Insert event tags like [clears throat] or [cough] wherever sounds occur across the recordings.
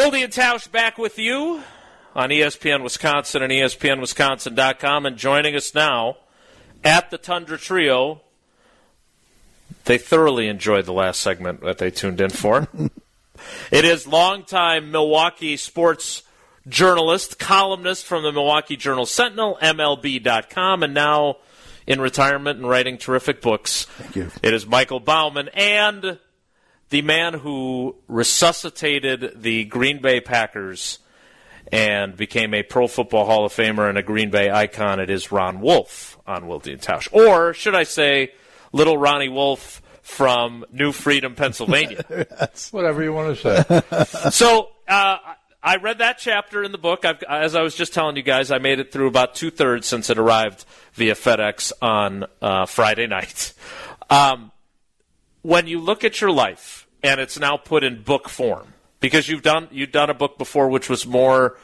Wilde and Tausch back with you on ESPN Wisconsin and ESPNWisconsin.com. And joining us now at the Tundra Trio, they thoroughly enjoyed the last segment that they tuned in for. [laughs] it is longtime Milwaukee sports journalist, columnist from the Milwaukee Journal Sentinel, MLB.com, and now in retirement and writing terrific books. Thank you. It is Michael Bauman and the man who resuscitated the Green Bay Packers and became a Pro Football Hall of Famer and a Green Bay icon. It is Ron Wolf on Wilde and Tausch. Or should I say, little Ronnie Wolf from New Freedom, Pennsylvania. [laughs] That's Whatever you want to say. [laughs] so uh, I read that chapter in the book. I've, as I was just telling you guys, I made it through about two thirds since it arrived via FedEx on uh, Friday night. Um, when you look at your life and it's now put in book form, because you've done you've done a book before which was more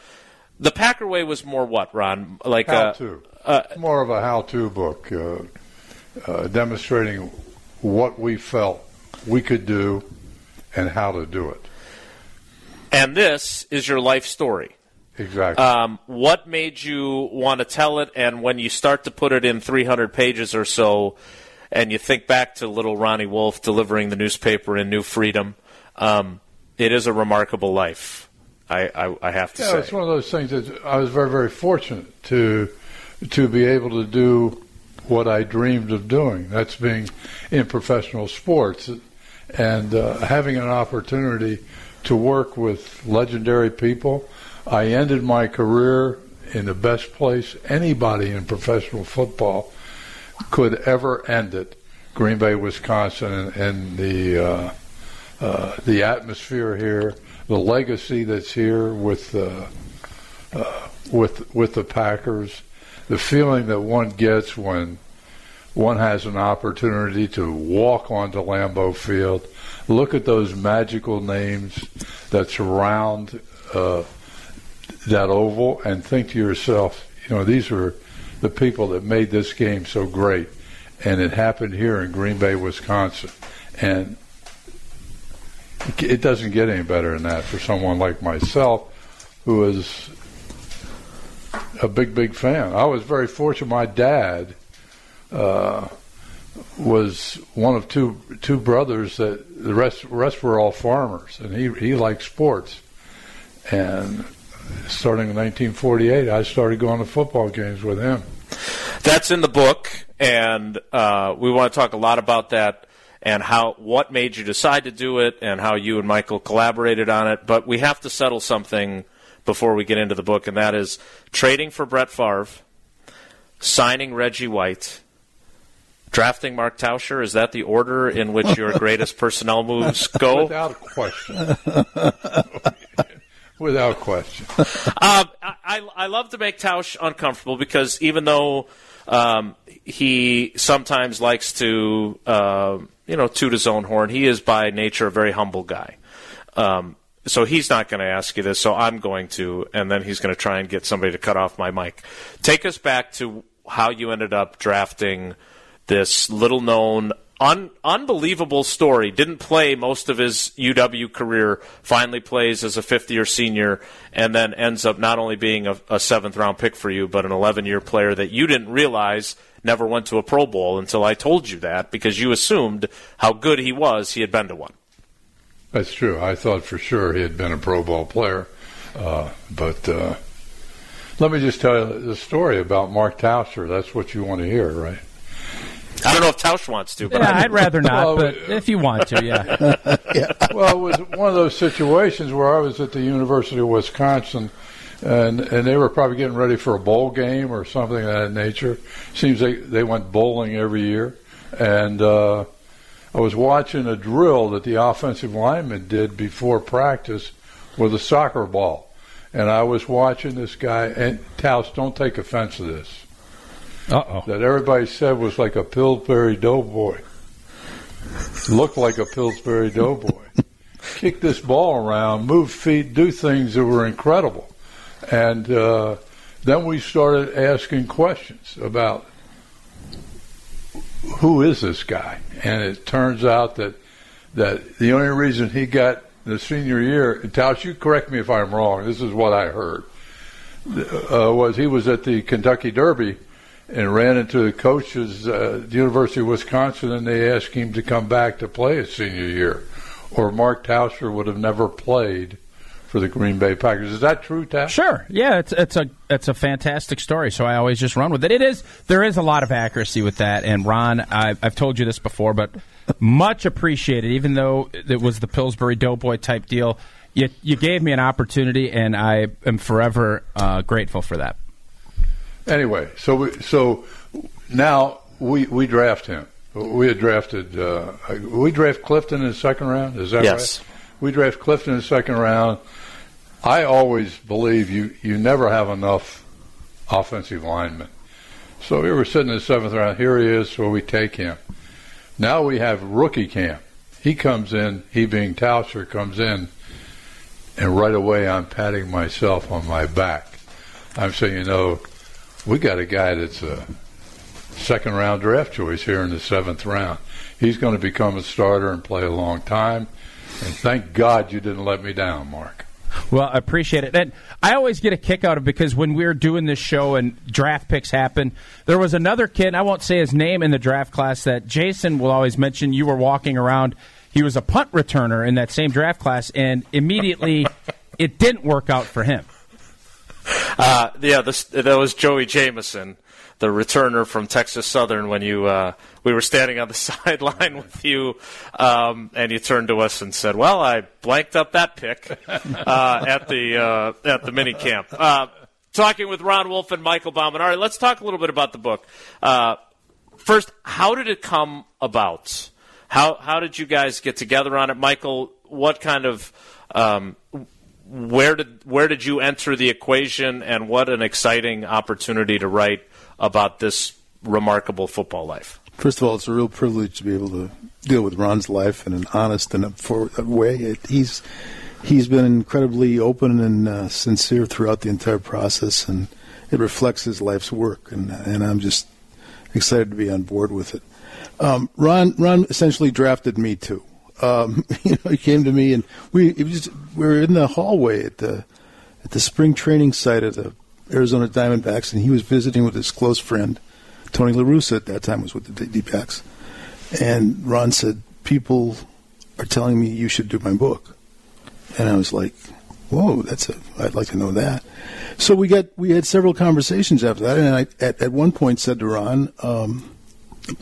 the Packer way was more what Ron like how to uh, more of a how to book uh, uh, demonstrating what we felt we could do and how to do it. And this is your life story. Exactly. Um, what made you want to tell it? And when you start to put it in 300 pages or so, and you think back to little Ronnie Wolf delivering the newspaper in New Freedom, um, it is a remarkable life. I, I, I have to yeah, say. it's one of those things that I was very, very fortunate to to be able to do what I dreamed of doing. That's being in professional sports and uh, having an opportunity to work with legendary people. I ended my career in the best place anybody in professional football could ever end it. Green Bay, Wisconsin, and, and the uh, uh, the atmosphere here, the legacy that's here with uh, uh, with with the Packers, the feeling that one gets when one has an opportunity to walk onto Lambeau Field, look at those magical names that surround uh, that oval, and think to yourself, you know, these are the people that made this game so great. And it happened here in Green Bay, Wisconsin. And it doesn't get any better than that for someone like myself who is a big, big fan. I was very fortunate. My dad uh, was one of two two brothers that the rest rest were all farmers, and he he liked sports. And starting in 1948, I started going to football games with him. That's in the book, and uh, we want to talk a lot about that and how what made you decide to do it, and how you and Michael collaborated on it. But we have to settle something before we get into the book, and that is trading for Brett Favre, signing Reggie White, drafting Mark Tauscher. Is that the order in which your [laughs] greatest personnel moves go? Without a question. [laughs] Without question. [laughs] um, I, I love to make Tausch uncomfortable because even though um, he sometimes likes to, uh, you know, toot his own horn, he is by nature a very humble guy. Um, so he's not going to ask you this, so I'm going to, and then he's going to try and get somebody to cut off my mic. Take us back to how you ended up drafting this little known Un- unbelievable story. Didn't play most of his UW career. Finally plays as a fifth year senior, and then ends up not only being a, a seventh round pick for you, but an 11 year player that you didn't realize never went to a Pro Bowl until I told you that because you assumed how good he was. He had been to one. That's true. I thought for sure he had been a Pro Bowl player, uh, but. Uh, let me just tell you the story about Mark Tauscher. That's what you want to hear, right? I don't know if Tausch wants to, but yeah, I'd rather not. well, but if you want to, yeah. yeah. [laughs] Well, it was one of those situations where I was at the University of Wisconsin, and and they were probably getting ready for a bowl game or something of that nature. Seems they they went bowling every year, and uh, I was watching a drill that the offensive lineman did before practice with a soccer ball, and I was watching this guy. And Taus, don't take offense to this uh-oh. that everybody said was like a Pillsbury Doughboy. Looked like a Pillsbury Doughboy. [laughs] Kick this ball around, move feet, do things that were incredible. And uh, then we started asking questions about who is this guy? And it turns out that that the only reason he got the senior year. Tausch, you correct me if I'm wrong. This is what I heard. Uh, was he was at the Kentucky Derby and ran into the coaches uh, at the University of Wisconsin, and they asked him to come back to play his senior year, or Mark Tauscher would have never played for the Green Bay Packers. Is that true, Tausch? Sure. Yeah, it's it's a it's a fantastic story. So I always just run with it. It is there is a lot of accuracy with that. And Ron, I, I've told you this before, but much appreciated. Even though it was the Pillsbury Doughboy type deal, you you gave me an opportunity, and I am forever uh, grateful for that. Anyway, so we, so now we we draft him. We had drafted uh, we draft Clifton in the second round. Is that yes. right? We draft Clifton in the second round. I always believe you you never have enough offensive linemen. So we were sitting in the seventh round. Here he is, so we take him. Now we have rookie camp. He comes in, he being Tauscher comes in, and right away I'm patting myself on my back. I'm saying, you know, we got a guy that's a second round draft choice here in the seventh round. He's going to become a starter and play a long time. And thank God you didn't let me down, Mark. Well, I appreciate it. And I always get a kick out of because when we were doing this show and draft picks happen, there was another kid, I won't say his name in the draft class, that Jason will always mention. You were walking around. He was a punt returner in that same draft class, and immediately [laughs] it didn't work out for him. [laughs] Uh, yeah, this, that was Joey Jamison, the returner from Texas Southern. When you uh, we were standing on the [laughs] sideline with you, um, and you turned to us and said, "Well, I blanked up that pick [laughs] uh, at the uh, at the mini camp." Uh, talking with Ron Wolf and Michael Bauman. All right, let's talk a little bit about the book. Uh, first, how did it come about? How how did you guys get together on it, Michael? What kind of um, where did where did you enter the equation, and what an exciting opportunity to write about this remarkable football life. First of all, it's a real privilege to be able to deal with Ron's life in an honest and a way. It, he's he's been incredibly open and uh, sincere throughout the entire process, and it reflects his life's work. and And I'm just excited to be on board with it. Um, Ron Ron essentially drafted me too. Um, [laughs] you know, he came to me and we we were in the hallway at the at the spring training site of the Arizona Diamondbacks, and he was visiting with his close friend Tony La Russa at that time was with the D-backs. And Ron said, "People are telling me you should do my book," and I was like, "Whoa, that's a I'd like to know that." So we got we had several conversations after that, and I at, at one point said to Ron, um,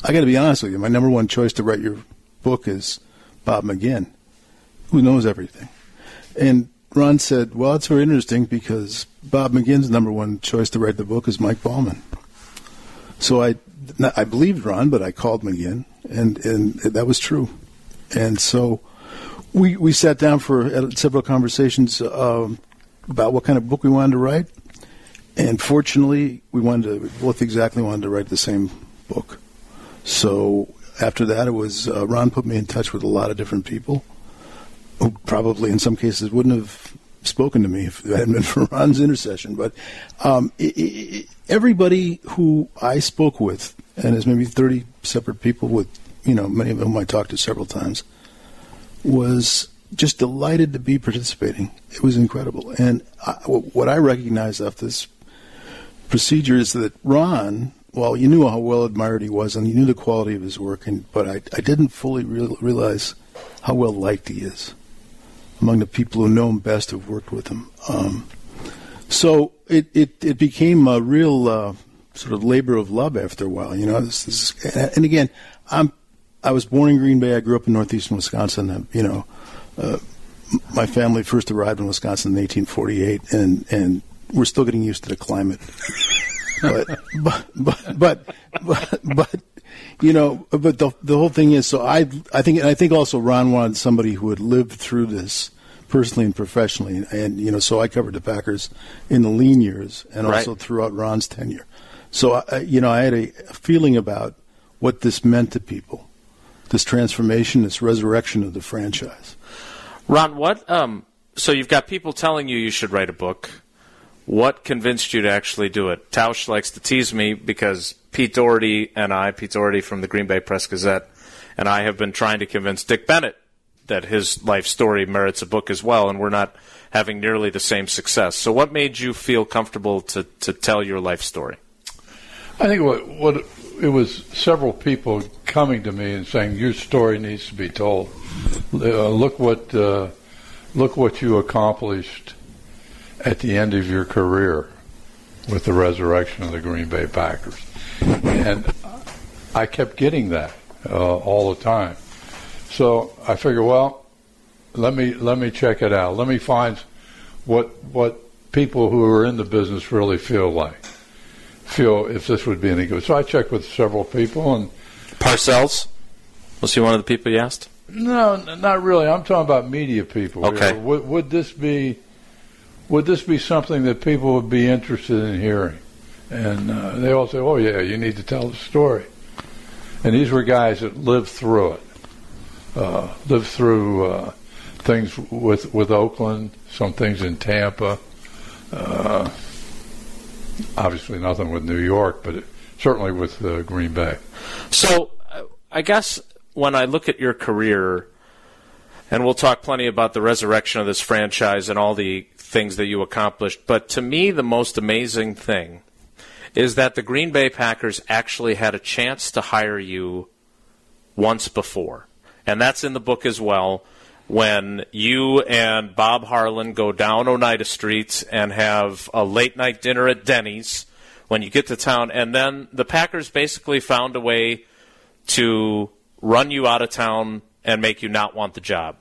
"I got to be honest with you. My number one choice to write your book is Bob McGinn, who knows everything." And Ron said, "Well, it's very interesting because Bob McGinn's number one choice to write the book is Mike Bauman." So I, I believed Ron, but I called McGinn, and and that was true. And so we we sat down for several conversations um, about what kind of book we wanted to write, and fortunately, we wanted to both exactly wanted to write the same book. So after that, it was uh, Ron put me in touch with a lot of different people who probably in some cases wouldn't have spoken to me if it hadn't been [laughs] for Ron's intercession. But um, it, it, everybody who I spoke with, and there's maybe 30 separate people with, you know, many of whom I talked to several times, was just delighted to be participating. It was incredible. And I, what I recognized after this procedure is that Ron, well, you knew how well admired he was, and you knew the quality of his work, and, but I, I didn't fully real, realize how well liked he is among the people who know him best who've worked with him. Um, so it, it, it became a real uh, sort of labor of love after a while. You know, this, this, and again, I'm I was born in Green Bay. I grew up in northeastern Wisconsin. You know, uh, my family first arrived in Wisconsin in 1848, and and we're still getting used to the climate. But, but, but but but but you know, but the the whole thing is so I I think I think also Ron wanted somebody who had lived through this personally and professionally, and you know, so I covered the Packers in the lean years and also right. throughout Ron's tenure. So I, you know, I had a feeling about what this meant to people, this transformation, this resurrection of the franchise. Ron, what? Um, so you've got people telling you you should write a book. What convinced you to actually do it? Tausch likes to tease me because Pete Dougherty and I, Pete Dougherty from the Green Bay Press Gazette, and I have been trying to convince Dick Bennett that his life story merits a book as well, and we're not having nearly the same success. So, what made you feel comfortable to to tell your life story? I think what what it was several people coming to me and saying your story needs to be told. Uh, look what uh, look what you accomplished at the end of your career with the resurrection of the Green Bay Packers, and I kept getting that uh, all the time. So I figured, well, let me let me check it out. Let me find what what people who are in the business really feel like feel if this would be any good. So I checked with several people, and Parcells was he one of the people you asked? no, not really. I'm talking about media people. Okay. You know, would, would this be would this be something that people would be interested in hearing? And uh, they all say, "Oh yeah, you need to tell the story." And these were guys that lived through it, uh, lived through uh, things with with Oakland, some things in Tampa. Uh, obviously, nothing with New York, but it, certainly with uh, Green Bay. So, I guess when I look at your career, and we'll talk plenty about the resurrection of this franchise and all the things that you accomplished, but to me, the most amazing thing is that the Green Bay Packers actually had a chance to hire you once before. And that's in the book as well. When you and Bob Harlan go down Oneida Street and have a late night dinner at Denny's when you get to town, and then the Packers basically found a way to run you out of town and make you not want the job.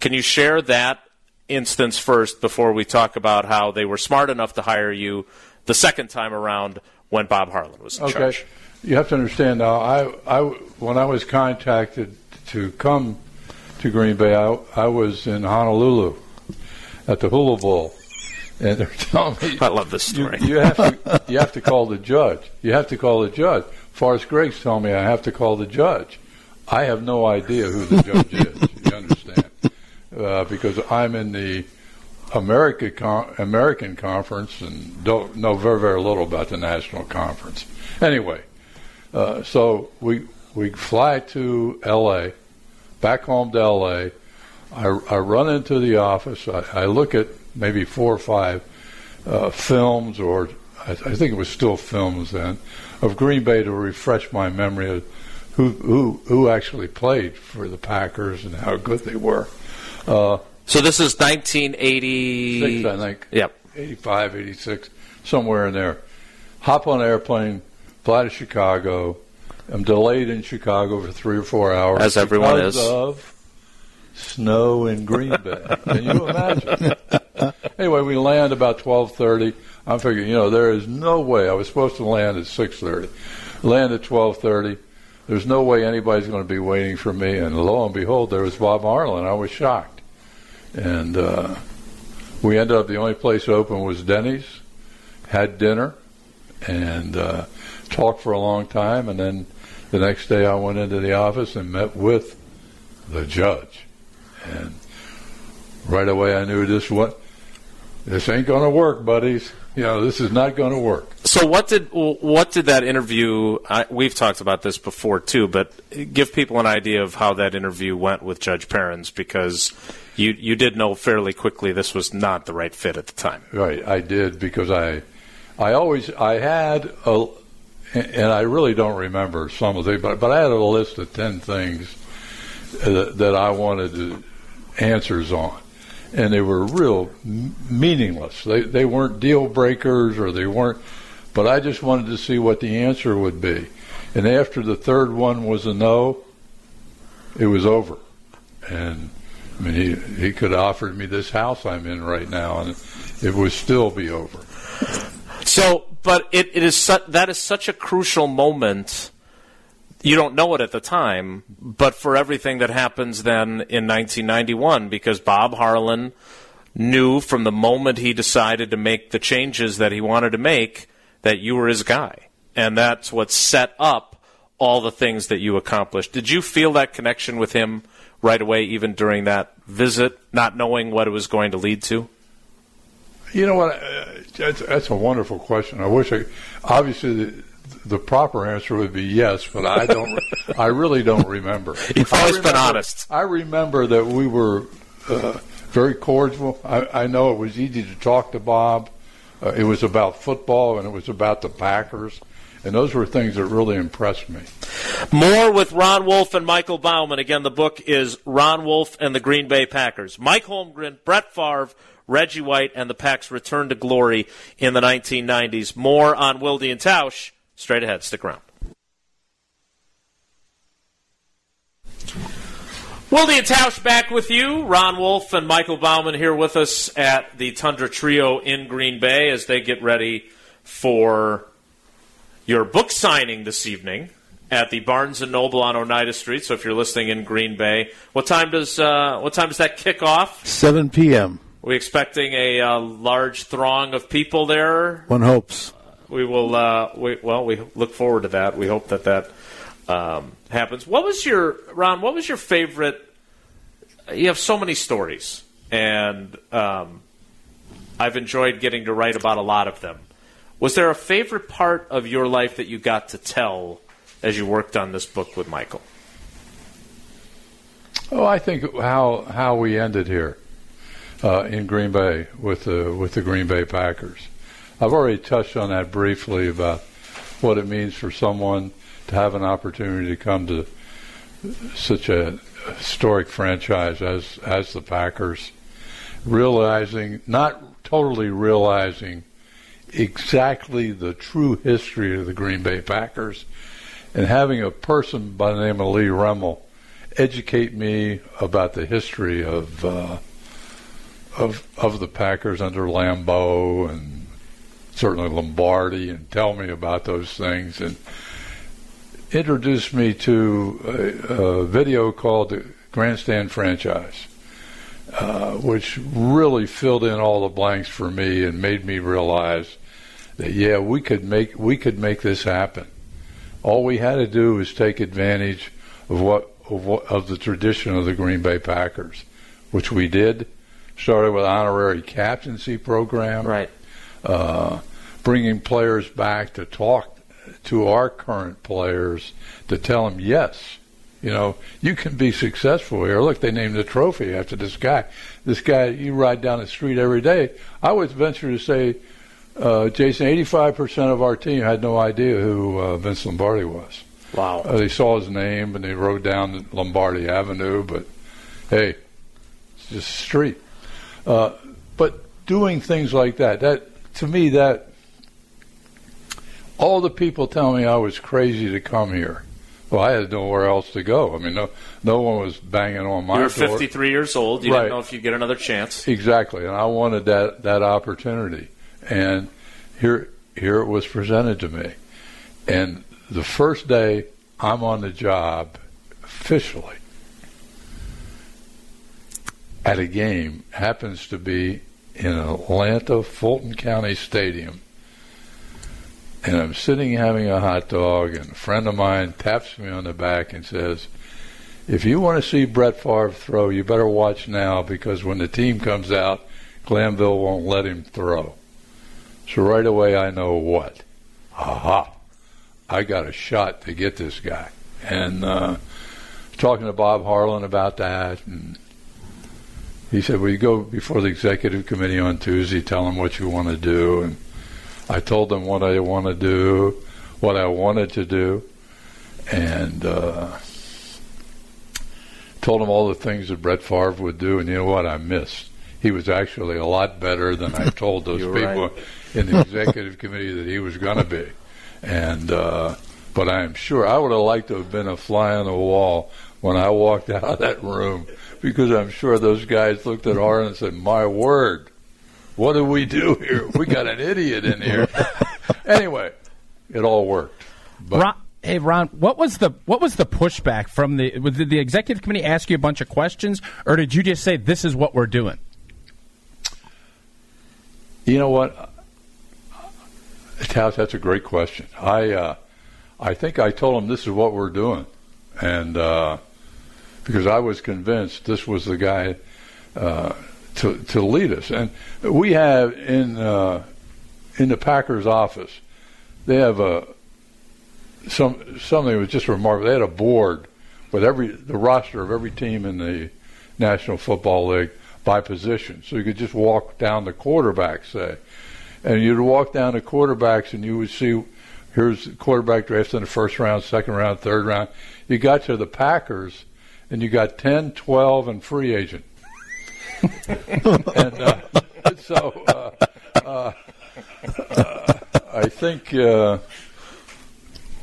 Can you share that instance first before we talk about how they were smart enough to hire you the second time around when Bob Harlan was in Okay. charge? You have to understand now. I, I, when I was contacted to come to Green Bay, I, I was in Honolulu at the Hula Bowl, and they're telling me I love this story. you have to [laughs] you have to call the judge. You have to call the judge. Forrest Gregg's telling me I have to call the judge. I have no idea who the judge is. Uh, because I'm in the America con- American conference and don't know very very little about the national conference. Anyway, uh, so we we fly to L.A. back home to L.A. I, I run into the office. I, I look at maybe four or five uh, films, or I, I think it was still films then, of Green Bay to refresh my memory of who who who actually played for the Packers and how good they were. Uh, So this is 1980. six, I think. Yep. 85, 86, somewhere in there. Hop on an airplane, fly to Chicago. I'm delayed in Chicago for three or four hours. As everyone because is. of snow in Green Bay. Can you imagine? [laughs] anyway, we land about 12:30. I'm figuring, you know, there is no way. I was supposed to land at 6:30. Land at 12:30. There's no way anybody's going to be waiting for me. And lo and behold, there was Bob Harlan. I was shocked. And uh, we ended up the only place open was Denny's. Had dinner and uh, talked for a long time. And then the next day, I went into the office and met with the judge. And right away, I knew this what this ain't to work, buddies. You know, this is not going to work. So what did what did that interview? I, we've talked about this before too, but give people an idea of how that interview went with Judge Parins because you you did know fairly quickly this was not the right fit at the time. Right, I did because I, I always I had a, and I really don't remember some of them, but but I had a list of ten things that, that I wanted to, answers on, and they were real meaningless. They they weren't deal breakers or they weren't, but I just wanted to see what the answer would be, and after the third one was a no, it was over, and. I mean, he, he could have offered me this house I'm in right now, and it would still be over. So, but it, it is su- that is such a crucial moment. You don't know it at the time, but for everything that happens then in 1991, because Bob Harlan knew from the moment he decided to make the changes that he wanted to make that you were his guy, and that's what set up all the things that you accomplished. Did you feel that connection with him right away, even during that visit, not knowing what it was going to lead to? You know what? Uh, that's, that's a wonderful question. I wish I, obviously, the, proper answer would be yes, but I don't. [laughs] I really don't remember. You've I always been remember- honest. I remember that we were uh, very cordial. I, I know it was easy to talk to Bob. Uh, it was about football and it was about the Packers, and those were things that really impressed me. More with Ron Wolf and Michael Bauman. Again, the book is Ron Wolf and the Green Bay Packers. Mike Holmgren, Brett Favre, Reggie White, and the Pack's return to glory in the 1990s. More on Wilde and Tausch straight ahead. Stick around. Wilde and Tausch back with you. Ron Wolf and Michael Bauman here with us at the Tundra Trio in Green Bay as they get ready for your book signing this evening at the Barnes and Noble on Oneida Street. So if you're listening in Green Bay, what time does uh, what time does that kick off? 7 p.m. Are we expecting a uh, large throng of people there? One hopes. We will. Uh, we, well, we look forward to that. We hope that that um, happens. What was your Ron? What was your favorite? You have so many stories, and um, I've enjoyed getting to write about a lot of them. Was there a favorite part of your life that you got to tell as you worked on this book with Michael? Oh, I think how how we ended here uh, in Green Bay with the with the Green Bay Packers. I've already touched on that briefly about what it means for someone to have an opportunity to come to such a historic franchise as as the Packers, realizing not totally realizing exactly the true history of the Green Bay Packers, and having a person by the name of Lee Remmel educate me about the history of uh, of of the Packers under Lambeau and certainly Lombardi, and tell me about those things and introduced me to a, a video called the Grandstand Franchise, uh, which really filled in all the blanks for me and made me realize that yeah, we could make we could make this happen. All we had to do was take advantage of what of, what, of the tradition of the Green Bay Packers, which we did. Started with honorary captaincy program, Right. Uh, bringing players back to talk to our current players to tell them yes, you know you can be successful here. Look, they named the trophy after this guy. This guy you ride down the street every day. I would venture to say, uh, Jason, eighty-five percent of our team had no idea who uh, Vince Lombardi was. Wow. Uh, they saw his name and they rode down Lombardi Avenue, but hey, it's just a street. Uh, but doing things like that, that to me, that all the people tell me I was crazy to come here. Well, I had nowhere else to go. I mean, no, no one was banging on my You were door. 53 years old. You Right. didn't know if you'd get another chance. Exactly, and I wanted that that opportunity, and here here it was presented to me, and the first day I'm on the job officially at a game happens to be in Atlanta Fulton County Stadium. And I'm sitting having a hot dog, and a friend of mine taps me on the back and says, if you want to see Brett Favre throw, you better watch now because when the team comes out, Glanville won't let him throw. So right away I know what. Aha. I got a shot to get this guy. And uh, talking to Bob Harlan about that, and he said, "Well, you go before the executive committee on Tuesday, tell them what you want to do." And I told them what I want to do, what I wanted to do, and uh, told them all the things that Brett Favre would do. And you know what? I missed. He was actually a lot better than I [laughs] told those people in the executive committee that he was going to be. And uh, but I am sure I would have liked to have been a fly on the wall when I walked [laughs] out of that room because I'm sure those guys looked at Harlan and said, "My word, what do we do here? We got an idiot in here." [laughs] anyway, it all worked. But Ron, hey Ron, what was the what was the pushback from the did the executive committee ask you a bunch of questions, or did you just say this is what we're doing? You know what, Taz, that's a great question. I uh, I think I told him this is what we're doing, and uh, because I was convinced this was the guy uh, to to lead us, and we have in uh, in the Packers office, they have a some something was just remarkable. They had a board with every the roster of every team in the National Football League by position, so you could just walk down the quarterbacks, say, and you'd walk down the quarterbacks, and you would see here's the quarterback drafted in the first round, second round, third round. You got to the Packers, and you got 10, 12, and free agent. [laughs] and uh, so uh, uh, uh I think uh,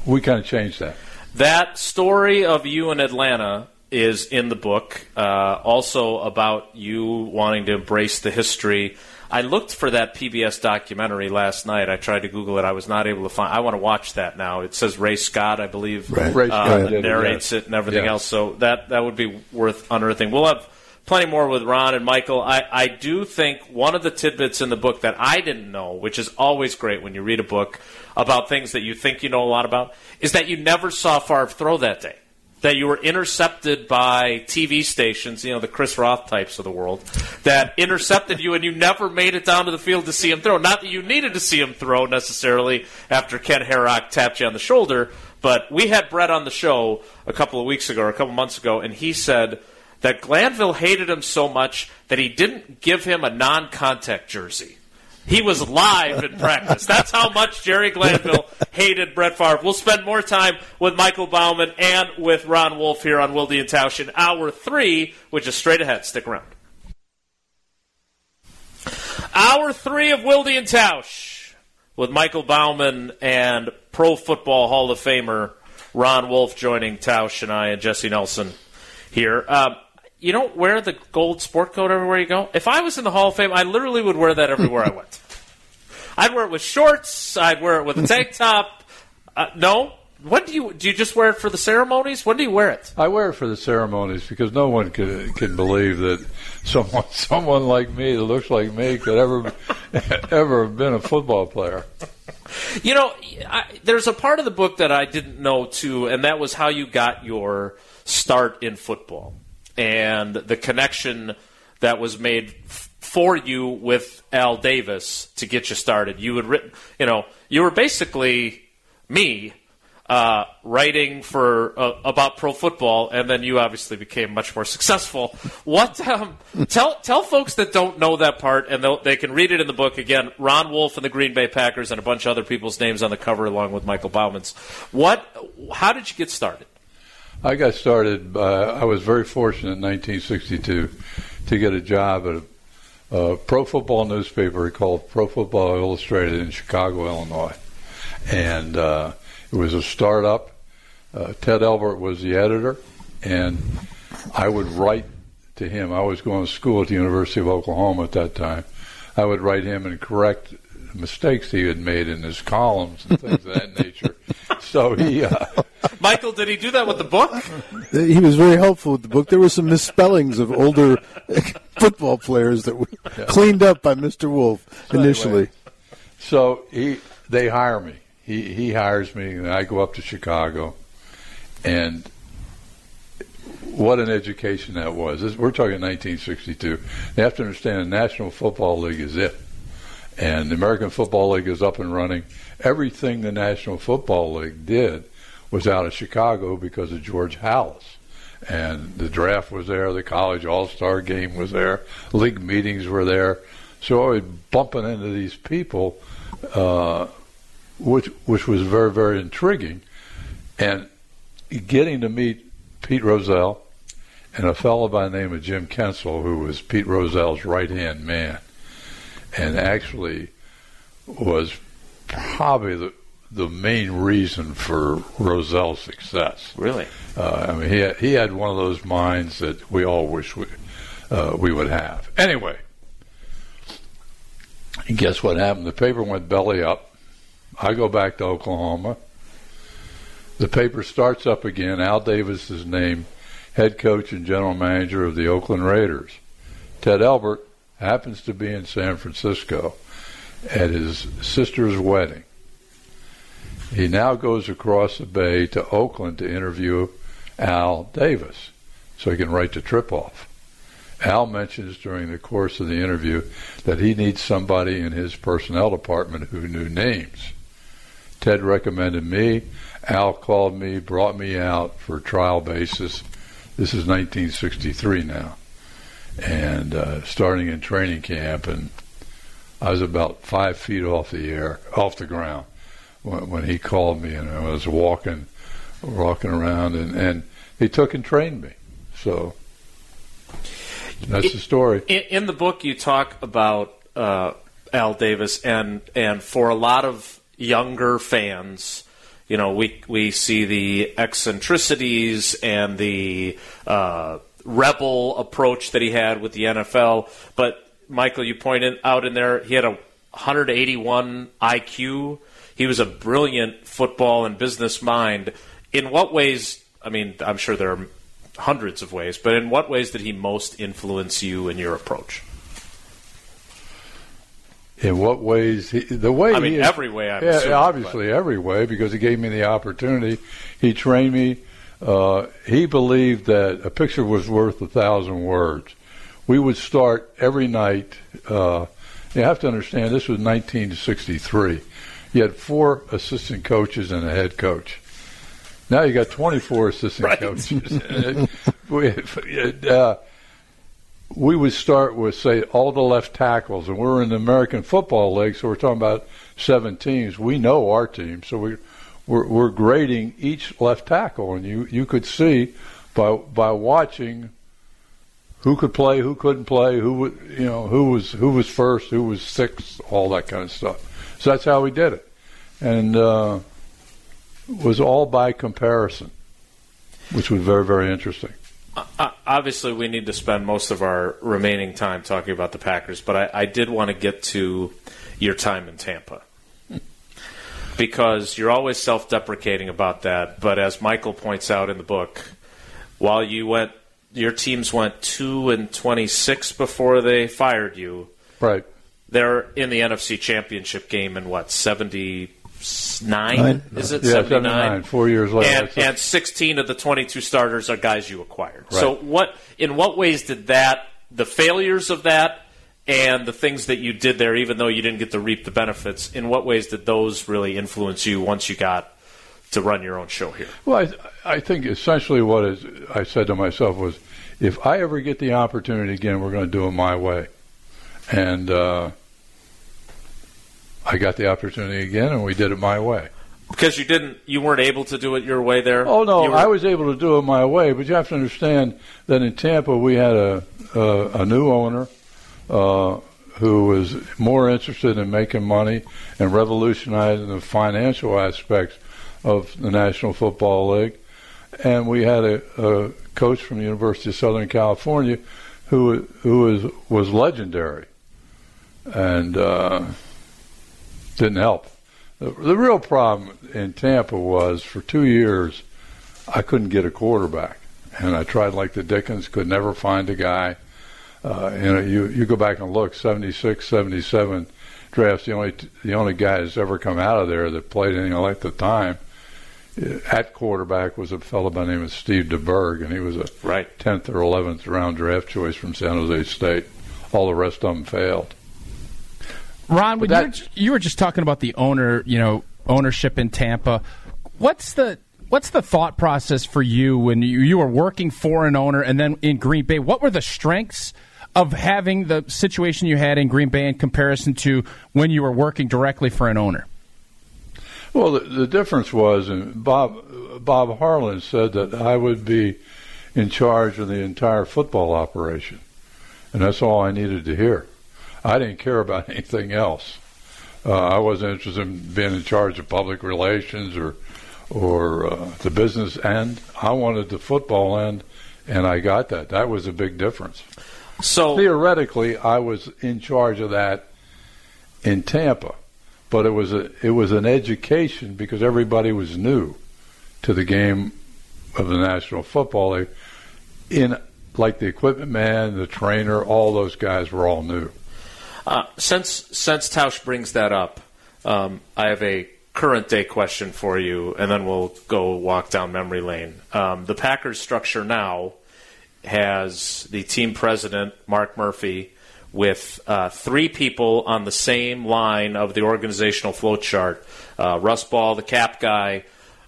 we kind of changed that. That story of you in Atlanta is in the book. Also about you wanting to embrace the history. I looked for that PBS documentary last night. I tried to Google it. I was not able to find. I want to watch that now. It says Ray Scott, I believe, right. Ray uh, narrates it, it and everything else. So that that would be worth unearthing. We'll have plenty more with Ron and Michael. I, I do think one of the tidbits in the book that I didn't know, which is always great when you read a book about things that you think you know a lot about, is that you never saw Favre throw that day. That you were intercepted by TV stations, you know, the Chris Roth types of the world, that intercepted you and you never made it down to the field to see him throw. Not that you needed to see him throw necessarily after Ken Herock tapped you on the shoulder, but we had Brett on the show a couple of weeks ago or a couple months ago, and he said – that Glanville hated him so much that he didn't give him a non contact jersey. He was live in practice. That's how much Jerry Glanville hated Brett Favre. We'll spend more time with Michael Bauman and with Ron Wolf here on Wilde and Tausch in hour three, which is straight ahead. Stick around. Hour three of Wilde and Tausch with Michael Bauman and Pro Football Hall of Famer Ron Wolf joining Tausch and I and Jesse Nelson here. Um, you don't wear the gold sport coat everywhere you go. If I was in the Hall of Fame, I literally would wear that everywhere I went. [laughs] I'd wear it with shorts. I'd wear it with a tank top. Uh, no, when do you do you just wear it for the ceremonies? When do you wear it? I wear it for the ceremonies because no one can can believe that someone [laughs] someone like me that looks like me could ever [laughs] ever have been a football player. You know, I, there's a part of the book that I didn't know too, and that was how you got your start in football and the connection that was made f- for you with Al Davis to get you started. You had written, you know, you were basically me uh, writing for uh, about pro football, and then you obviously became much more successful. What um, tell tell folks that don't know that part, and they can read it in the book again. Ron Wolf and the Green Bay Packers, and a bunch of other people's names on the cover, along with Michael Bauman's. What? How did you get started? I got started. Uh, I was very fortunate in 1962 to get a job at a, a pro football newspaper called Pro Football Illustrated in Chicago, Illinois, and uh, it was a startup. Uh, Ted Elbert was the editor, and I would write to him. I was going to school at the University of Oklahoma at that time. I would write him and correct mistakes he had made in his columns and things of that nature. So he uh, Michael, did he do that with the book? He was very helpful with the book. There were some misspellings of older [laughs] football players that were yeah. cleaned up by Mr. Wolf so initially. Anyway, so he, they hire me. He he hires me, and I go up to Chicago, and what an education that was. This, we're talking 1962. You have to understand the National Football League is it, and the American Football League is up and running. Everything the National Football League did was out of Chicago because of George Halas. And the draft was there, the college all star game was there, league meetings were there. So I was bumping into these people, uh, which which was very very intriguing, and getting to meet Pete Rozelle and a fellow by the name of Jim Kensil, who was Pete Rozelle's right hand man, and actually was probably the the main reason for Rozelle's success. Really? Uh, I mean, he had, he had one of those minds that we all wish we uh, we would have. Anyway, and guess what happened? The paper went belly up. I go back to Oklahoma. The paper starts up again. Al Davis is named head coach and general manager of the Oakland Raiders. Ted Elbert happens to be in San Francisco at his sister's wedding. He now goes across the bay to Oakland to interview Al Davis so he can write the trip off. Al mentions during the course of the interview that he needs somebody in his personnel department who knew names. Ted recommended me. Al called me, brought me out for trial basis. This is 1963 now, and uh, starting in training camp, and I was about five feet off the air, off the ground, when, when he called me, and I was walking, walking around, and and he took and trained me. So that's the story. In, in the book, you talk about uh, Al Davis, and and for a lot of younger fans, you know, we we see the eccentricities and the uh, rebel approach that he had with the NFL. But Michael, you pointed out in there, he had a 181 IQ. He was a brilliant football and business mind. In what ways? I mean, I'm sure there are hundreds of ways, but in what ways did he most influence you in your approach? In what ways? He, the way I mean, he, every way. I'm yeah, assuming, obviously but- every way because he gave me the opportunity. He trained me. Uh, he believed that a picture was worth a thousand words. We would start every night. Uh, you have to understand this was 1963. You had four assistant coaches and a head coach. Now you got 24 assistant Right. coaches. [laughs] we, uh, we would start with say all the left tackles, and we're in the American Football League, so we're talking about seven teams. We know our team, so we we're, we're grading each left tackle, and you you could see by by watching who could play, who couldn't play, who would you know who was who was first, who was sixth, all that kind of stuff. So that's how we did it, and uh, it was all by comparison, which was very very interesting. Uh, obviously, we need to spend most of our remaining time talking about the Packers, but I, I did want to get to your time in Tampa because you're always self-deprecating about that. But as Michael points out in the book, while you went, your teams went two and twenty-six before they fired you. Right. They're in the NFC Championship game in what seventy-nine? Nine. Is it Yeah, seventy-nine? 79, four years later. and, and 16 of the 22 starters are guys you acquired. Right. So what in what ways did that the failures of that and the things that you did there even though you didn't get to reap the benefits in what ways did those really influence you once you got to run your own show here? Well, I, I think essentially what is, I said to myself was, if I ever get the opportunity again, we're going to do it my way. And uh, I got the opportunity again, and we did it my way. Because you didn't you weren't able to do it your way there? Oh no, were- I was able to do it my way, but you have to understand that in Tampa we had a a, a new owner uh, who was more interested in making money and revolutionizing the financial aspects of the National Football League, and we had a, a coach from the University of Southern California who who was was legendary, and uh, didn't help. The, the real problem in Tampa was for two years, I couldn't get a quarterback, and I tried like the Dickens, could never find a guy. Uh, you know, you you go back and look, 76, 77 drafts. The only the only guy that's ever come out of there that played anything like the time uh, at quarterback was a fellow by the name of Steve DeBerg, and he was a Right. 10th or 11th round draft choice from San Jose State. All the rest of them failed. Ron, when you, were, that- you were just talking about the owner, you know, ownership in Tampa. What's the what's the thought process for you when you, you were working for an owner and then in Green Bay? What were the strengths of having the situation you had in Green Bay in comparison to when you were working directly for an owner? Well, the, the difference was, and Bob Bob Harlan said that I would be in charge of the entire football operation, and that's all I needed to hear. I didn't care about [laughs] anything else. Uh, I wasn't interested in being in charge of public relations or or uh, the business end. I wanted the football end, and I got that. That was a big difference. So Theoretically, I was in charge of that in Tampa, but it was a it was an education because everybody was new to the game of the National Football League. In like the equipment man, the trainer, all those guys were all new. Uh, since since Tausch brings that up, um, I have a current day question for you, and then we'll go walk down memory lane. Um, the Packers structure now has the team president Mark Murphy with uh, three people on the same line of the organizational flow chart. Uh, Russ Ball, the cap guy,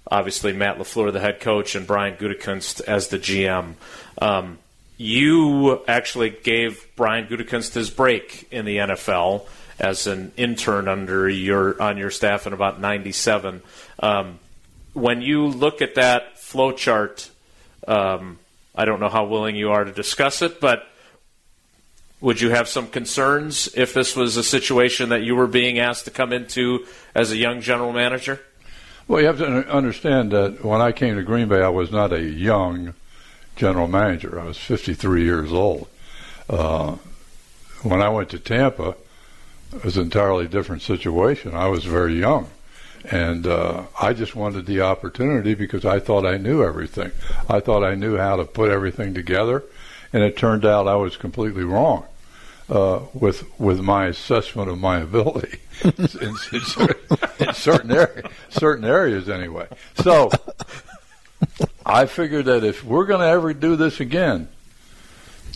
obviously Matt LaFleur, the head coach, and Brian Gutekunst as the GM. Um, you actually gave Brian Gutekunst his break in the NFL as an intern under your on your staff in about '97. Um, when you look at that flow chart, um, I don't know how willing you are to discuss it, but would you have some concerns if this was a situation that you were being asked to come into as a young general manager? Well, you have to understand that when I came to Green Bay, I was not a young general manager. I was 53 years old. Uh, when I went to Tampa, it was an entirely different situation. I was very young. And uh, I just wanted the opportunity because I thought I knew everything. I thought I knew how to put everything together, and it turned out I was completely wrong uh, with with my assessment of my [laughs] ability in, in, in, certain area, certain areas anyway. So I figured that if we're going to ever do this again,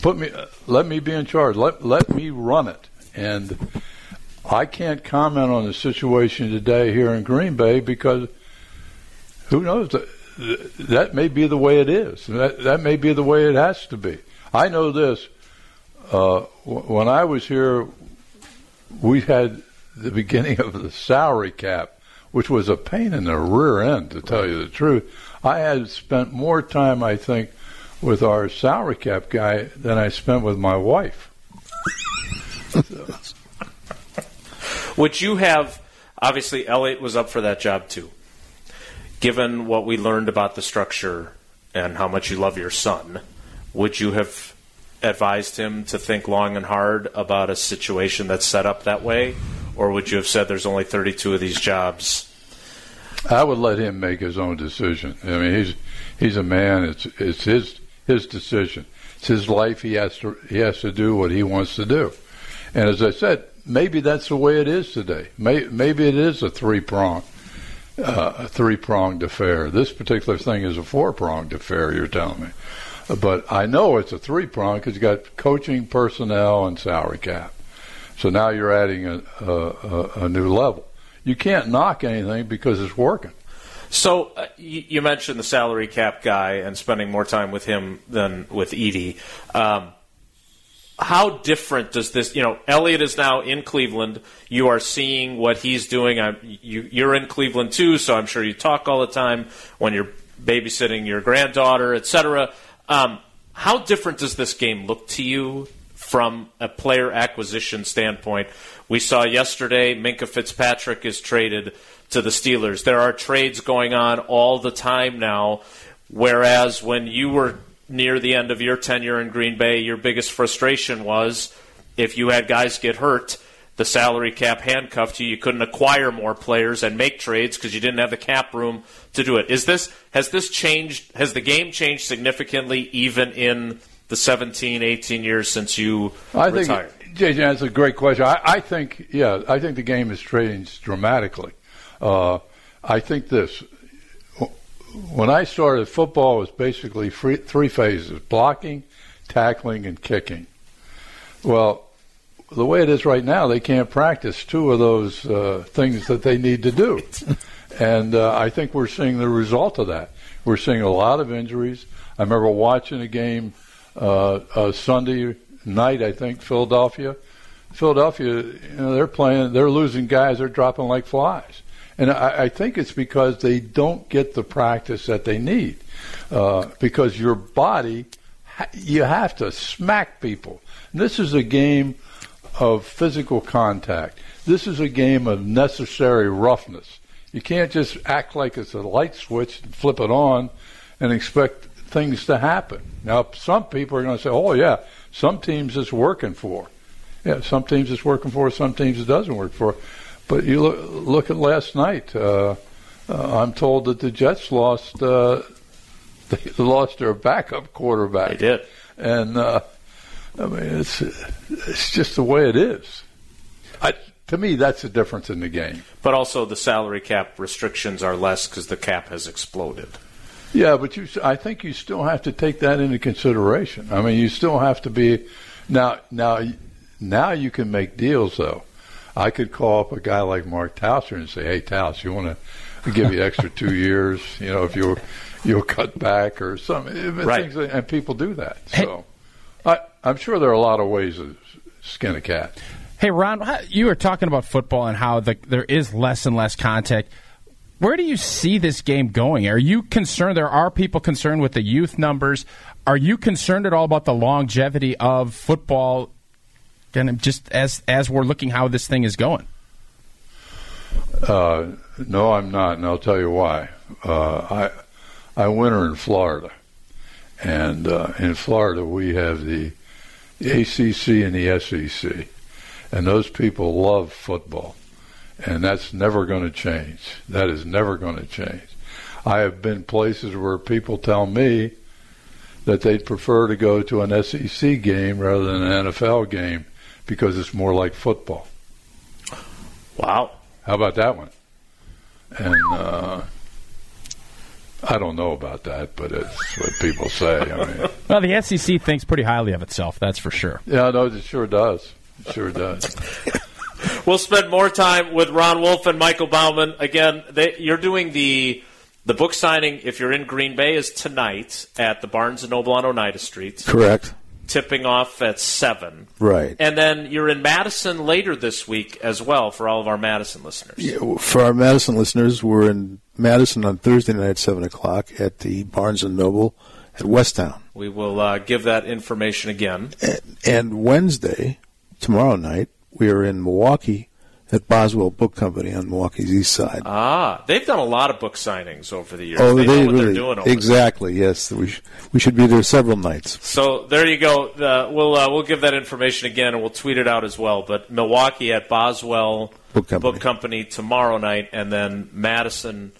put me, let me be in charge. Let let me run it. And I can't comment on the situation today here in Green Bay because who knows that may be the way it is. That that may be the way it has to be. I know this. Uh, when I was here, we had the beginning of the salary cap, which was a pain in the rear end, to tell you the truth. I had spent more time, I think, with our salary cap guy than I spent with my wife. [laughs] Would you have? Obviously, Elliot was up for that job too. Given what we learned about the structure and how much you love your son, would you have advised him to think long and hard about a situation that's set up that way? Or would you have said there's only 32 of these jobs? I would let him make his own decision. I mean, he's he's a man. It's it's his his decision. It's his life. He has to he has to do what he wants to do. And as I said, maybe that's the way it is today. maybe it is a three prong uh, a three pronged affair. This particular thing is a four pronged affair. You're telling me. But I know it's a three prong because you got coaching, personnel, and salary cap. So now you're adding a, a, a new level. You can't knock anything because it's working. So uh, you, you, mentioned the salary cap guy and spending more time with him than with Edie. Um, how different does this? You know, Elliot is now in Cleveland. You are seeing what he's doing. I'm, you, you're in Cleveland too, so I'm sure you talk all the time when you're babysitting your granddaughter, etc. Um, how different does this game look to you from a player acquisition standpoint? We saw yesterday Minkah Fitzpatrick is traded to the Steelers. There are trades going on all the time now, whereas when you were near the end of your tenure in Green Bay, your biggest frustration was if you had guys get hurt the salary cap handcuffed you. You couldn't acquire more players and make trades because you didn't have the cap room to do it. Is this has this changed? Has the game changed significantly, even in the 17, 18 years since you I retired? Think, JJ, that's a great question. I, I, think, yeah, I think the game has changed dramatically. Uh, I think this. When I started, football was basically free, three phases: blocking, tackling, and kicking. Well, the way it is right now, they can't practice two of those uh, things that they need to do. [laughs] and uh, I think we're seeing the result of that. We're seeing a lot of injuries. I remember watching a game uh, Sunday night, I think, Philadelphia. Philadelphia, you know, they're playing, they're losing guys, they're dropping like flies. And I, I think it's because they don't get the practice that they need. Uh, because your body, you have to smack people. And this is a game of physical contact. This is a game of necessary roughness. You can't just act like it's a light switch and flip it on and expect things to happen. Now, some people are going to say, oh, yeah, some teams it's working for. Yeah, some teams it's working for, some teams it doesn't work for. But you look, look at last night. Uh, uh, I'm told that the Jets lost. Uh, [laughs] they lost their backup quarterback. They did, and uh, I mean, it's it's just the way it is. I, to me, that's the difference in the game. But also, the salary cap restrictions are less because the cap has exploded. Yeah, but you, I think you still have to take that into consideration. I mean, you still have to be now. Now, now you can make deals though. I could call up a guy like Mark Tauscher and say, "Hey, Taus, you want to give you extra two [laughs] years? You know, if you you'll cut back or something." Right. Things, and people do that. So, I, I'm sure there are a lot of ways to skin a cat. Hey, Ron, you were talking about football and how the, there is less and less contact. Where do you see this game going? Are you concerned? There are people concerned with the youth numbers. Are you concerned at all about the longevity of football? Kind of just as as we're looking how this thing is going. Uh, no, I'm not, and I'll tell you why. Uh, I I winter in Florida, and uh, in Florida we have the ACC and the SEC, and those people love football, and that's never going to change. That is never going to change. I have been places where people tell me that they'd prefer to go to an SEC game rather than an NFL game because it's more like football. Wow. How about that one? And uh, I don't know about that, but it's what people say. I mean, [laughs] Well, the SEC thinks pretty highly of itself. That's for sure. yeah, no, it sure does. It sure does. [laughs] We'll spend more time with Ron Wolf and Michael Bauman. Again, they, you're doing the the book signing. If you're in Green Bay, is tonight at the Barnes and Noble on Oneida Street, Correct. Tipping off at seven. Right. And then you're in Madison later this week as well for all of our Madison listeners. Yeah, For our Madison listeners, we're in Madison on Thursday night at seven o'clock at the Barnes and Noble at West Towne, We will uh, give that information again. and, and Wednesday, tomorrow night, we are in Milwaukee at Boswell Book Company on Milwaukee's east side. Ah, they've done a lot of book signings over the years. oh, they, they really they're doing over there. exactly. Yes, we sh- we should be there several nights. So there you go. Uh, we'll uh, we'll give that information again, and we'll tweet it out as well. But Milwaukee at Boswell Book Company. tomorrow night, and then Madison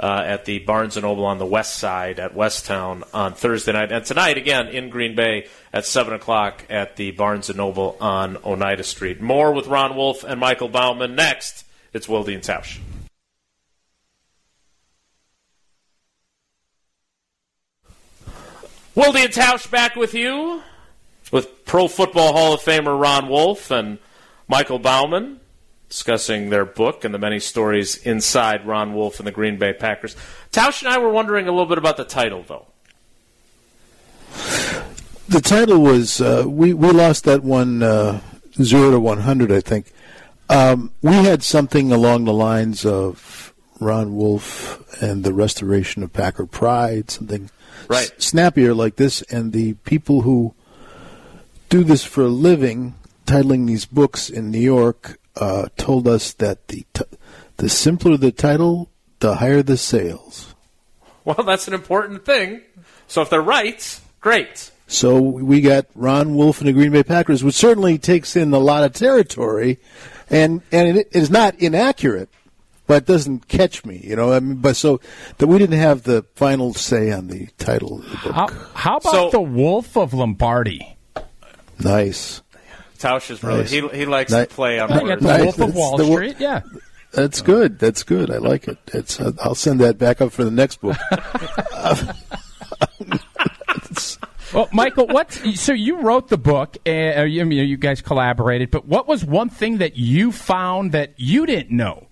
uh, at the Barnes and Noble on the west side at West Towne on Thursday night, and tonight again in Green Bay at seven o'clock at the Barnes and Noble on Oneida Street. More with Ron Wolf and Michael Bauman next. It's Wilde and Tausch. Wilde and Tausch back with you with Pro Football Hall of Famer Ron Wolf and Michael Bauman discussing their book and the many stories inside Ron Wolf and the Green Bay Packers. Tausch and I were wondering a little bit about the title, though. The title was uh, we we lost that one uh, zero to one hundred, I think. Um, we had something along the lines of Ron Wolf and the restoration of Packer pride, something Right. s- snappier like this, and the people who do this for a living, titling these books in New York, uh, told us that the t- the simpler the title, the higher the sales. Well, that's an important thing. So if they're right, great. So we got Ron Wolf and the Green Bay Packers, which certainly takes in a lot of territory, and and it is not inaccurate, but it doesn't catch me, you know. I mean, but so that we didn't have the final say on the title of the book. How, how about So- the Wolf of Lombardy? Nice, Tausch is really Nice. he, he likes Nice. to play on You words. the Nice. Wolf of Wall the Street. Yeah. that's good. That's good. I like it. It's uh, I'll send that back up for the next book. [laughs] [laughs] Well, Michael, what? So you wrote the book, and uh, you, you know, you guys collaborated. But what was one thing that you found that you didn't know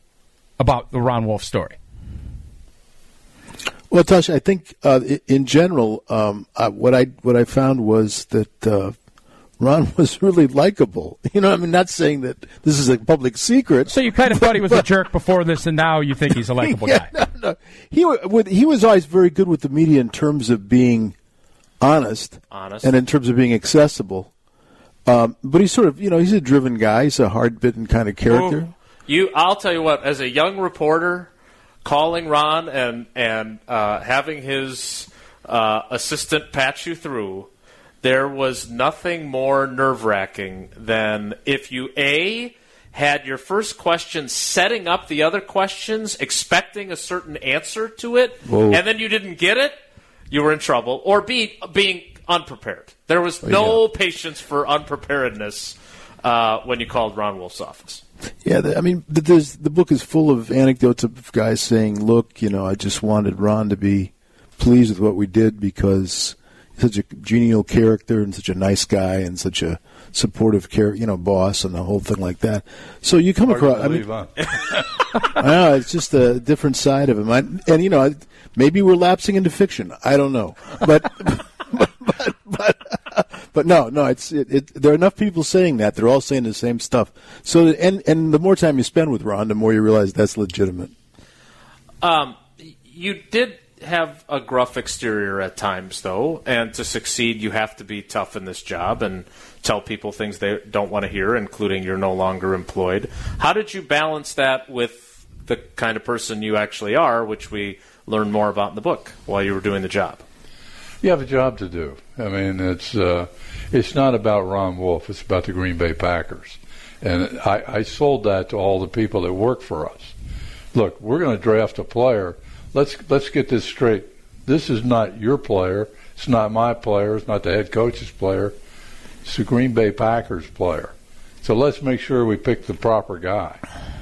about the Ron Wolf story? Well, Tausch, I think uh, in general, um, uh, what I what I found was that uh, Ron [laughs] was really likable. You know, I mean, not saying that this is a public secret. So you kind of thought he was a [laughs] jerk before this, and now you think he's a likable [laughs] guy. no, no. He wa- with, he was always very good with the media in terms of being honest, Honest. and in terms of being accessible. Um, but he's sort of you know he's a driven guy. He's a hard bitten kind of character. Ooh. You, I'll tell you what. As a young reporter, calling Ron and and uh, having his uh, assistant patch you through, there was nothing more nerve wracking than if you a had your first question setting up the other questions, expecting a certain answer to it, Whoa. and then you didn't get it, you were in trouble. Or b being unprepared. There was no patience for unpreparedness uh, when you called Ron Wolf's office. Yeah, the, I mean, th- the book is full of anecdotes of guys saying, "Look, you know, I just wanted Ron to be pleased with what we did because such a genial character and such a nice guy and such a supportive care, you know, boss and the whole thing like that. So you come Hard to across. I mean, huh? [laughs] I know it's just a different side of him. I, and you know, maybe we're lapsing into fiction. I don't know, but [laughs] but but, but, but no, no. It's it, it, there are enough people saying that they're all saying the same stuff. So and and the more time you spend with Ron, the more you realize that's legitimate. Um, you did have a gruff exterior at times, though, and to succeed, you have to be tough in this job and tell people things they don't want to hear, including you're no longer employed. How did you balance that with the kind of person you actually are, which we learned more about in the book while you were doing the job? You have a job to do. I mean, it's uh, it's not about Ron Wolf. It's about the Green Bay Packers, and I, I sold that to all the people that work for us. Look, we're going to draft a player. Let's let's get this straight. This is not your player. It's not my player. It's not the head coach's player. It's the Green Bay Packers player. So let's make sure we pick the proper guy,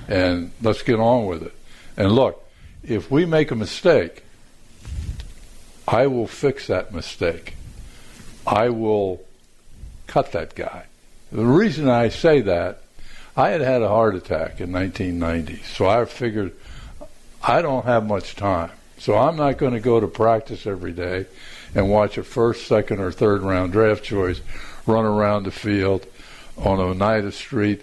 and let's get on with it. And look, if we make a mistake, I will fix that mistake. I will cut that guy. The reason I say that, I had had a heart attack in 1990, so I figured I don't have much time. So I'm not going to go to practice every day and watch a first, second, or third round draft choice run around the field on Oneida Street.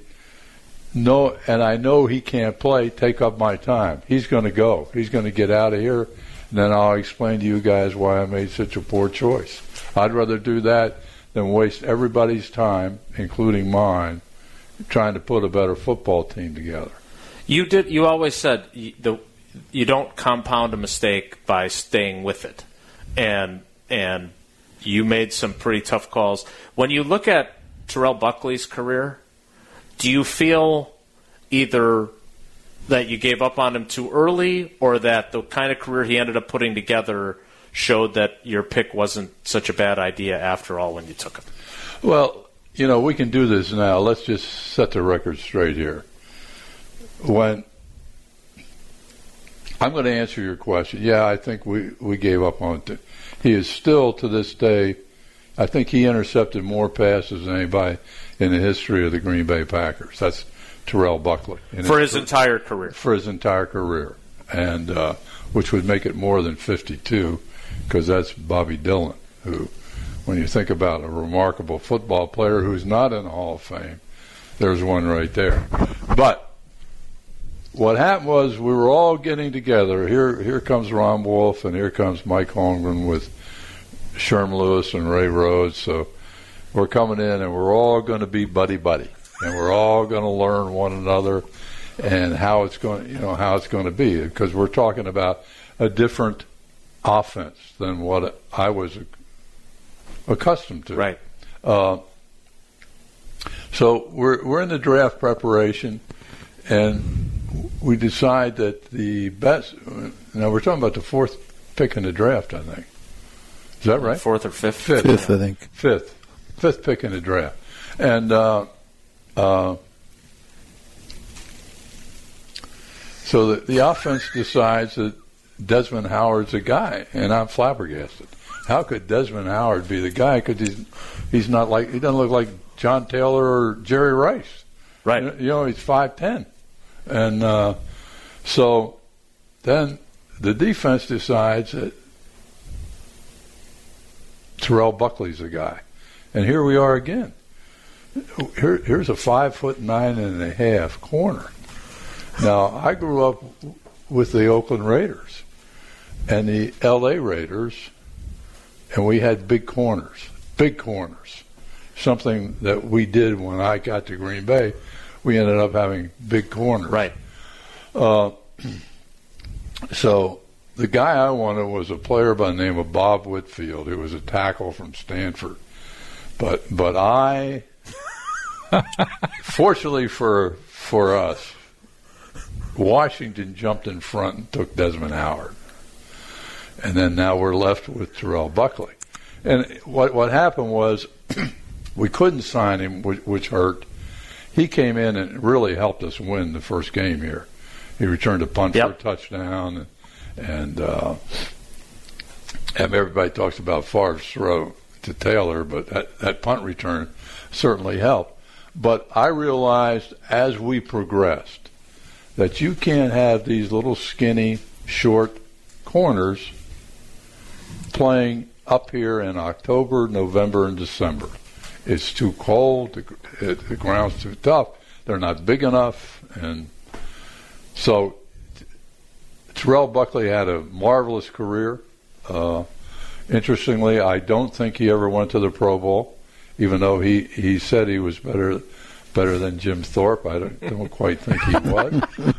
No, and I know he can't play. Take up my time. He's going to go. He's going to get out of here And then I'll explain to you guys why I made such a poor choice. I'd rather do that than waste everybody's time, including mine, trying to put a better football team together. You did. You always said the you don't compound a mistake by staying with it, and and you made some pretty tough calls. When you look at Terrell Buckley's career, do you feel either that you gave up on him too early, or that the kind of career he ended up putting together showed that your pick wasn't such a bad idea after all when you took him? Well, you know, we can do this now. Let's just set the record straight here. When I'm going to answer your question, yeah, I think we, we gave up on it. He is still to this day. I think he intercepted more passes than anybody in the history of the Green Bay Packers. That's Terrell Buckley for his, his entire career. For his entire career, and uh, which would make it more than 52, because that's Bobby Dillon, who, when you think about a remarkable football player who's not in the Hall of Fame, there's one right there. But what happened was we were all getting together. Here, here comes Ron Wolf, and here comes Mike Holmgren with Sherm Lewis and Ray Rhodes. So we're coming in, and we're all going to be buddy buddy and we're all going to learn one another and how it's going, you know, how it's going to be because we're talking about a different offense than what I was accustomed to. Right. Uh, so we're we're in the draft preparation, and we decide that the best. Now we're talking about the fourth pick in the draft, I think. Is that right? Fourth or fifth? Fifth, Fifth, I think. Fifth, fifth pick in the draft, and uh, uh, so the, the offense decides that Desmond Howard's a guy, and I'm flabbergasted. How could Desmond Howard be the guy? Because he's he's not like he doesn't look like John Taylor or Jerry Rice. Right. You know, you know he's five ten, and uh, so then the defense decides that Terrell Buckley's a guy, and here we are again here, here's a five foot nine and a half corner. Now, I grew up with the Oakland Raiders and the L.A. Raiders, and we had big corners, big corners. Something that we did when I got to Green Bay, we ended up having big corners. Right. Uh, [clears throat] so the guy I wanted was a player by the name of Bob Whitfield, who was a tackle from Stanford. But but I [laughs] Fortunately for for us, Washington jumped in front and took Desmond Howard, and then now we're left with Terrell Buckley. And what what happened was [clears throat] we couldn't sign him, which, which hurt. He came in and really helped us win the first game here. He returned a punt yep. for a touchdown, and and, uh, and everybody talks about Favre's throw to Taylor, but that, that punt return certainly helped. But I realized as we progressed that you can't have these little skinny, short corners playing up here in October, November, and December. It's too cold. The, it, the ground's too tough. They're not big enough, and so Terrell Buckley had a marvelous career. Uh, interestingly, I don't think he ever went to the Pro Bowl, even though he, he said he was better better than Jim Thorpe. I don't, don't quite think he was.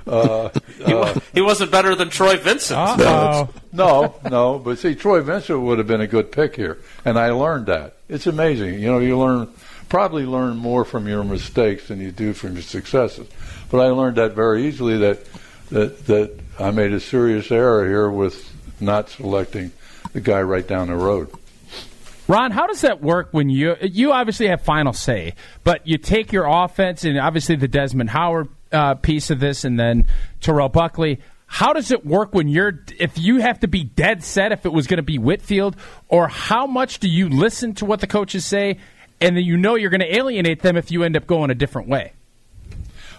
Uh, he, uh, he, wasn't better than Troy Vincent. No, no, no. But see, Troy Vincent would have been a good pick here, and I learned that. It's amazing. You know, you learn probably learn more from your mistakes than you do from your successes. But I learned that very easily that that that I made a serious error here with not selecting the guy right down the road. Ron, how does that work when you you obviously have final say, but you take your offense and obviously the Desmond Howard uh, piece of this, and then Terrell Buckley. How does it work when you're if you have to be dead set if it was going to be Whitfield, or how much do you listen to what the coaches say, and then you know you're going to alienate them if you end up going a different way?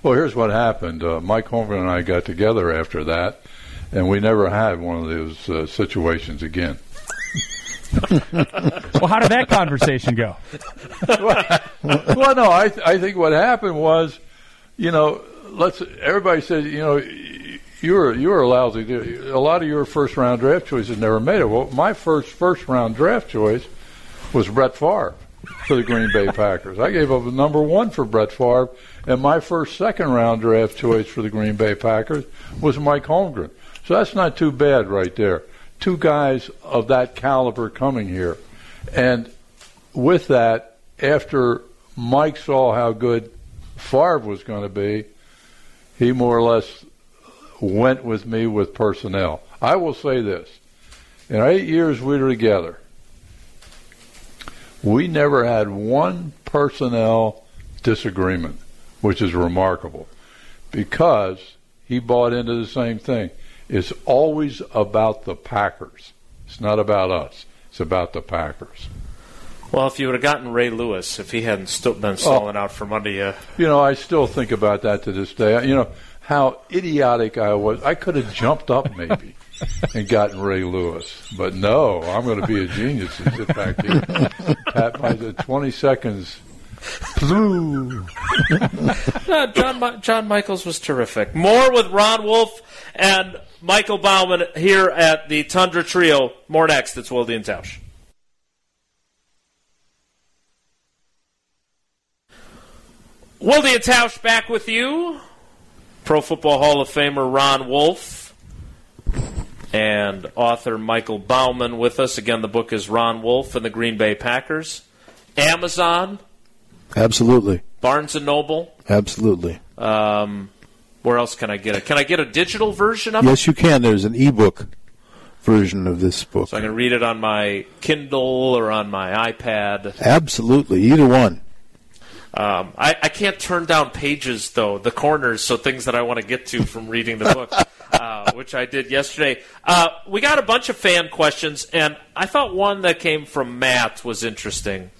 Well, here's what happened. Uh, Mike Holmgren and I got together after that, and we never had one of those uh, situations again. Well, how did that conversation go? well, [laughs] well, no, I, th- I think what happened was, you know, let's. Everybody said, you know, you were you were a lousy. A lot of your first round draft choices never made it. Well, my first first round draft choice was Brett Favre for the Green Bay Packers. I gave up a number one for Brett Favre, and my first second round draft choice for the Green Bay Packers was Mike Holmgren. So that's not too bad right there two guys of that caliber coming here. And with that, after Mike saw how good Favre was going to be, he more or less went with me with personnel. I will say this. In eight years we were together, we never had one personnel disagreement, which is remarkable because he bought into the same thing is always about the Packers. It's not about us. It's about the Packers. Well, if you would have gotten Ray Lewis, if he hadn't st- been oh. stalling oh, out from under uh, you. You know, I still think about that to this day. You know, how idiotic I was. I could have jumped up maybe and gotten Ray Lewis. But no, I'm going to be a genius and sit back here. At my 20 seconds Blue. [laughs] no, John, John Michaels was terrific. More with Ron Wolf and Michael Bauman here at the Tundra Trio. More next. It's Wilde and Tausch. Wilde and Tausch back with you. Pro Football Hall of Famer Ron Wolf and author Michael Bauman with us. Again, the book is Ron Wolf and the Green Bay Packers. Amazon. Absolutely. Barnes and Noble. Absolutely. Um, where else can I get it? Can I get a digital version of yes, it? Yes, you can. There's an ebook version of this book. So I can read it on my Kindle or on my iPad. Absolutely, either one. Um, I, I, can't turn down pages though, the corners, so things that I want to get to from reading the book, [laughs] uh, which I did yesterday. Uh, we got a bunch of fan questions, and I thought one that came from Matt was interesting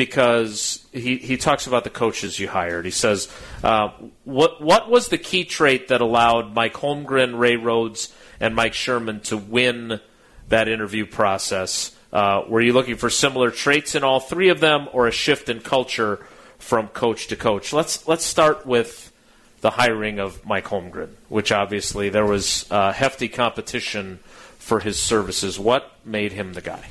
because he, he talks about the coaches you hired. He says, uh, what, what was the key trait that allowed Mike Holmgren, Ray Rhodes, and Mike Sherman to win that interview process? Uh, were you looking for similar traits in all three of them or a shift in culture from coach to coach? Let's, let's start with the hiring of Mike Holmgren, which obviously there was uh, hefty competition for his services. What made him the guy?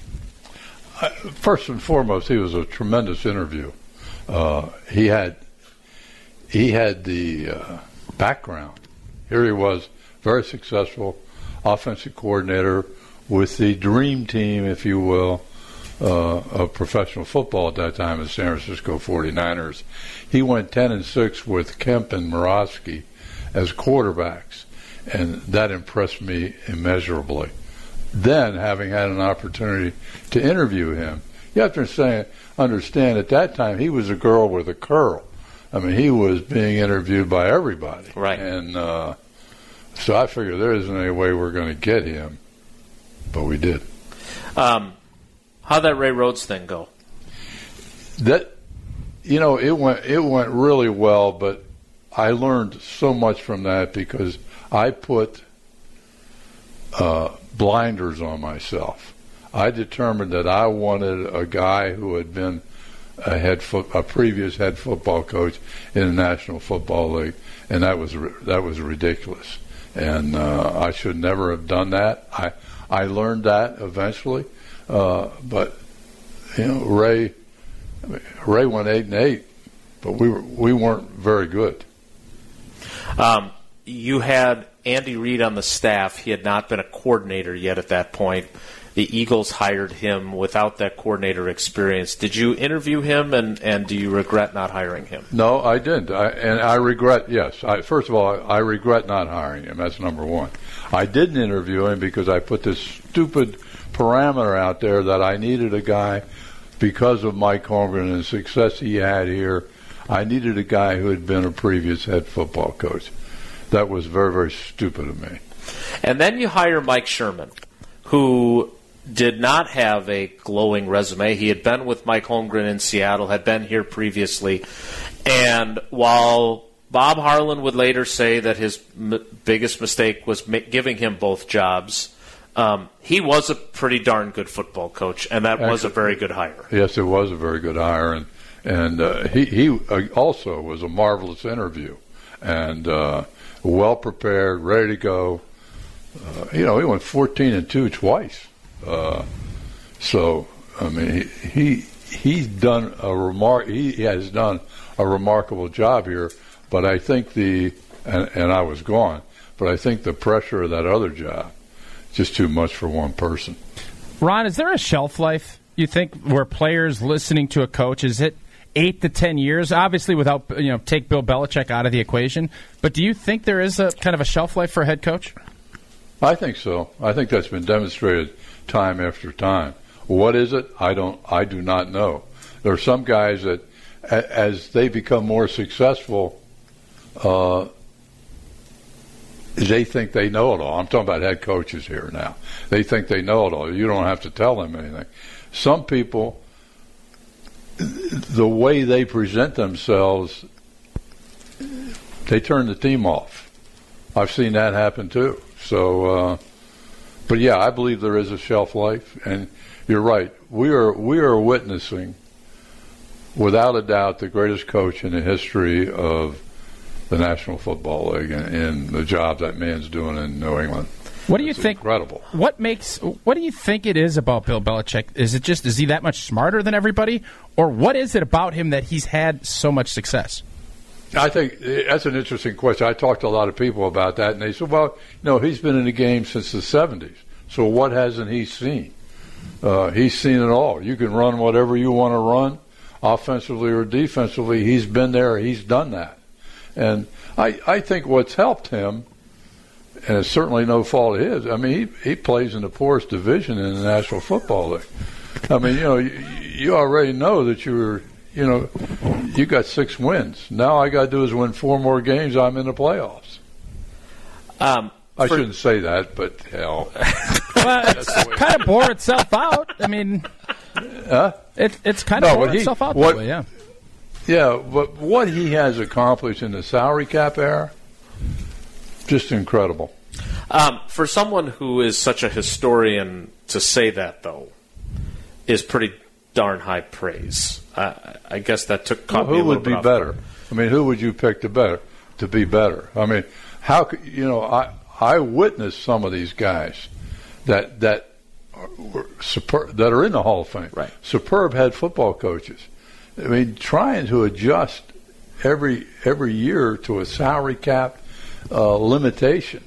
First and foremost, he was a tremendous interview. Uh, he had he had the uh, background. Here he was, very successful offensive coordinator with the dream team, if you will, uh, of professional football at that time, the San Francisco 49ers. He went 10 and 6 with Kemp and Moroski as quarterbacks, and that impressed me immeasurably then having had an opportunity to interview him. You have to understand, understand at that time he was a girl with a curl. I mean, he was being interviewed by everybody. Right. And uh, so I figured there isn't any way we're going to get him, but we did. Um, how'd that Ray Rhodes thing go? that you know it went it went really well, but I learned so much from that because I put uh, blinders on myself. I determined that I wanted a guy who had been a head a previous head football coach in the National Football League, and that was that was ridiculous. And uh, I should never have done that. I I learned that eventually, uh, but you know Ray Ray went eight and eight, but we were we weren't very good. Um, you had Andy Reid on the staff. He had not been a coordinator yet at that point. The Eagles hired him without that coordinator experience. Did you interview him, and, and do you regret not hiring him? No, I didn't, I, and I regret. Yes, I, first of all, I regret not hiring him. That's number one. I didn't interview him because I put this stupid parameter out there that I needed a guy because of Mike Holmgren and the success he had here. I needed a guy who had been a previous head football coach. That was very, very stupid of me. And then you hire Mike Sherman, who did not have a glowing resume. He had been with Mike Holmgren in Seattle, had been here previously. And while Bob Harlan would later say that his m- biggest mistake was ma- giving him both jobs, um, he was a pretty darn good football coach, and that was a very good hire. Yes, it was a very good hire, and and uh, he he uh, also was a marvelous interview, and uh, well prepared, ready to go. Uh, you know, he went fourteen and two twice, uh, so I mean he, he he's done a remark. He has done a remarkable job here, but I think the and, and I was gone, but I think the pressure of that other job just too much for one person. Ron, is there a shelf life you think where players listening to a coach is it eight to ten years? Obviously, without you know, take Bill Belichick out of the equation. But do you think there is a kind of a shelf life for a head coach? I think so. I think that's been demonstrated time after time. What is it? I don't. I do not know. There are some guys that, as they become more successful, uh, they think they know it all. I'm talking about head coaches here now. They think they know it all. You don't have to tell them anything. Some people, the way they present themselves, they turn the team off. I've seen that happen too. So, uh, but yeah, I believe there is a shelf life, and you're right. We are we are witnessing, without a doubt, the greatest coach in the history of the National Football League and, and the job that man's doing in New England. What do you think? Incredible. What makes? What do you think it is about Bill Belichick? Is it just is he that much smarter than everybody, or what is it about him that he's had so much success? I think that's an interesting question. I talked to a lot of people about that, and they said, "Well, you know, he's been in the game since the '70s. So what hasn't he seen? Uh, he's seen it all. You can run whatever you want to run, offensively or defensively. He's been there. He's done that, and I, I think what's helped him, and it's certainly no fault of his. I mean, he, he plays in the poorest division in the National Football League. I mean, you know, you, you already know that you're, you know, you got six wins. Now I got to do is win four more games. I'm in the playoffs. Um, I for- shouldn't say that, but hell, [laughs] Well, it's kind of bore itself out. I mean, it, it's kind of No, bore he- itself out what- that way. Yeah. yeah. But what he has accomplished in the salary cap era, just incredible. Um, for someone who is such a historian, to say that though is pretty darn high praise. I, I guess that took caught a who would be better? I mean, who would you pick to better to be better? I mean, how could you know? I I witnessed some of these guys that that are, were super, that are in the Hall of Fame. Right. Superb head football coaches. I mean, trying to adjust every every year to a salary cap uh, limitation.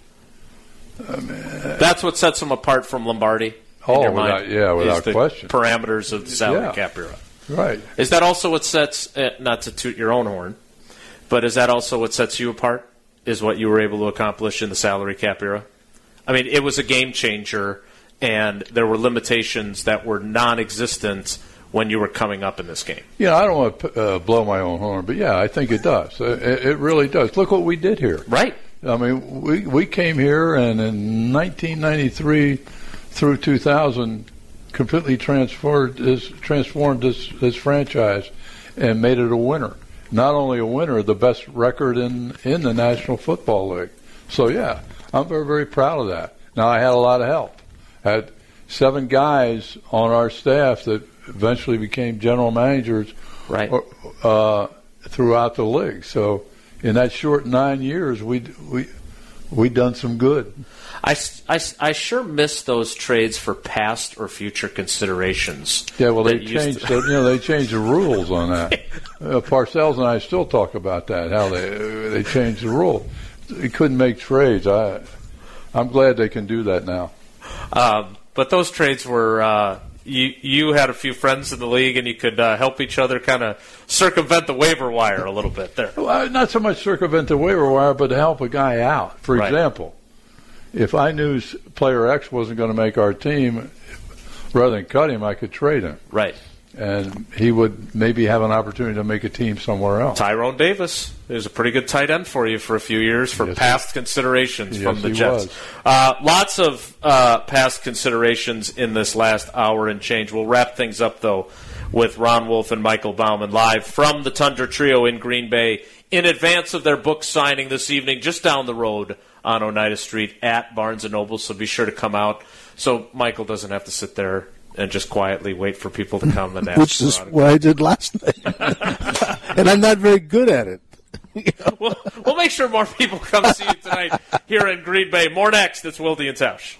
That's what sets him apart from Lombardi. in Oh, without- mind, yeah, without question. Parameters of the salary Yeah. cap era. Right. Is that also what sets? Uh, not to toot your own horn, but is that also what sets you apart? Is what you were able to accomplish in the salary cap era? I mean, it was a game changer, and there were limitations that were non-existent when you were coming up in this game. Yeah, I don't want to uh, blow my own horn, but yeah, I think it does. Uh, It, it really does. Look what we did here. Right. I mean, we we came here and in 1993 through 2000, completely transformed this transformed this this franchise and made it a winner. Not only a winner, the best record in in the National Football League. So yeah, I'm very very proud of that. Now I had a lot of help. I had seven guys on our staff that eventually became general managers Right. uh, throughout the league. So in that short nine years, we we we done some good. I, I, I sure miss those trades for past or future considerations. Yeah, well, they changed. The, you know, they changed the rules on that. uh, Parcells and I still talk about that. How they they changed the rule. They couldn't make trades. I I'm glad they can do that now. Um, but those trades were uh, you. You had a few friends in the league, and you could uh, help each other kind of circumvent the waiver wire a little bit there. Well, not so much circumvent the waiver wire, but to help a guy out. For Right. example, if I knew player X wasn't going to make our team, rather than cut him, I could trade him, Right. And he would maybe have an opportunity to make a team somewhere else. Tyrone Davis is a pretty good tight end for you for a few years for Yes, past considerations Yes, from the he Jets. was. Uh, lots of uh, past considerations in this last hour and change. We'll wrap things up though with Ron Wolf and Michael Bauman live from the Tundra Trio in Green Bay in advance of their book signing this evening, just down the road on Oneida Street at Barnes and Noble. So be sure to come out so Michael doesn't have to sit there. And just quietly wait for people to come and [laughs] ask which is what I did last night, [laughs] and I'm not very good at it. [laughs] we'll, we'll make sure more people come see you tonight here in Green Bay. More next. It's Wilde and Tausch.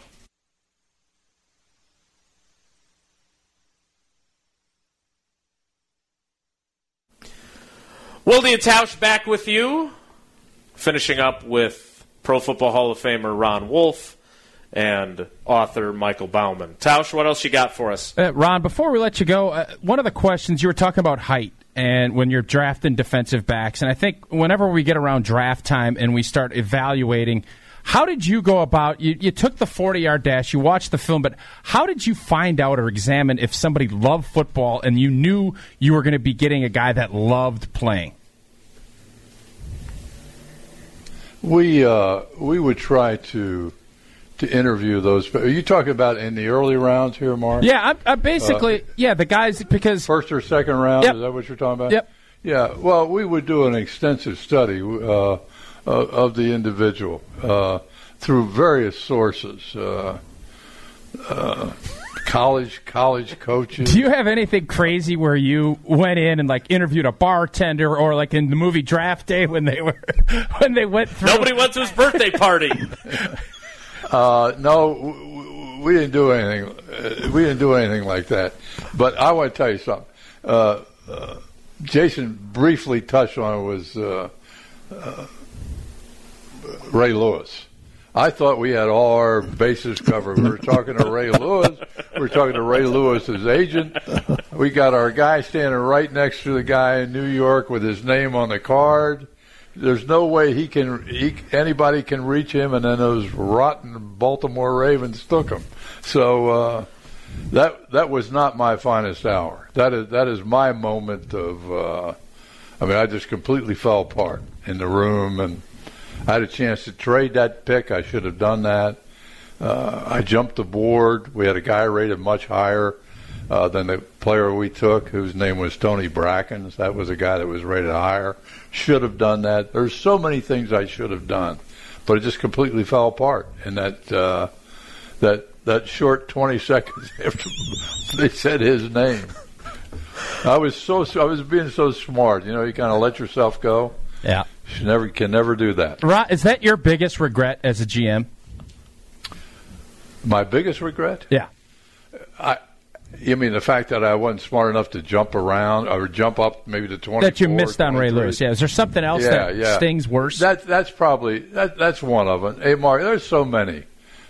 Wilde and Tausch back with you. Finishing up with Pro Football Hall of Famer Ron Wolf and author Michael Bauman. Tausch, what else you got for us? Uh, Ron, before we let you go, uh, one of the questions you were talking about height and when you're drafting defensive backs, and I think whenever we get around draft time and we start evaluating, how did you go about? You, you took the 40 yard dash, you watched the film, but how did you find out or examine if somebody loved football and you knew you were going to be getting a guy that loved playing? We uh, we would try to to interview those. Are you talking about in the early rounds here, Mark? Yeah, I'm, I'm basically yeah the guys because First or second round? Yep. Is that what you're talking about? Yep. Yeah. Well, we would do an extensive study uh, uh, of the individual uh, through various sources. Uh, uh, college college coaches. Do you have anything crazy where you went in and like interviewed a bartender or like in the movie Draft Day when they were [laughs] when they went through Nobody went to his birthday party. [laughs] Uh, no, we didn't do anything. Uh, we didn't do anything like that. But I want to tell you something. Uh, uh, Jason briefly touched on was uh, uh, Ray Lewis. I thought we had all our bases covered. We were talking to Ray Lewis. We were talking to Ray Lewis's agent. We got our guy standing right next to the guy in New York with his name on the card. There's no way he can he, anybody can reach him, and then those rotten Baltimore Ravens took him. So uh, that that was not my finest hour. That is that is my moment of. Uh, I mean, I just completely fell apart in the room, and I had a chance to trade that pick. I should have done that. Uh, I jumped the board. We had a guy rated much higher uh, than the player we took, whose name was Tony Brackens. That was a guy that was rated higher. Should have done that. There's so many things I should have done, but it just completely fell apart in that uh, that that short 20 seconds [laughs] after they said his name. I was so I was being so smart. You know, you kind of let yourself go. Yeah. You never can never do that. Ron, is that your biggest regret as a GM? My biggest regret? Yeah. I. You mean the fact that I wasn't smart enough to jump around or jump up maybe to twenty? That you missed on Ray Lewis. Yeah. Is there something else Yeah, that yeah. stings worse? That that's probably that that's one of them. Hey, Mark, there's so many.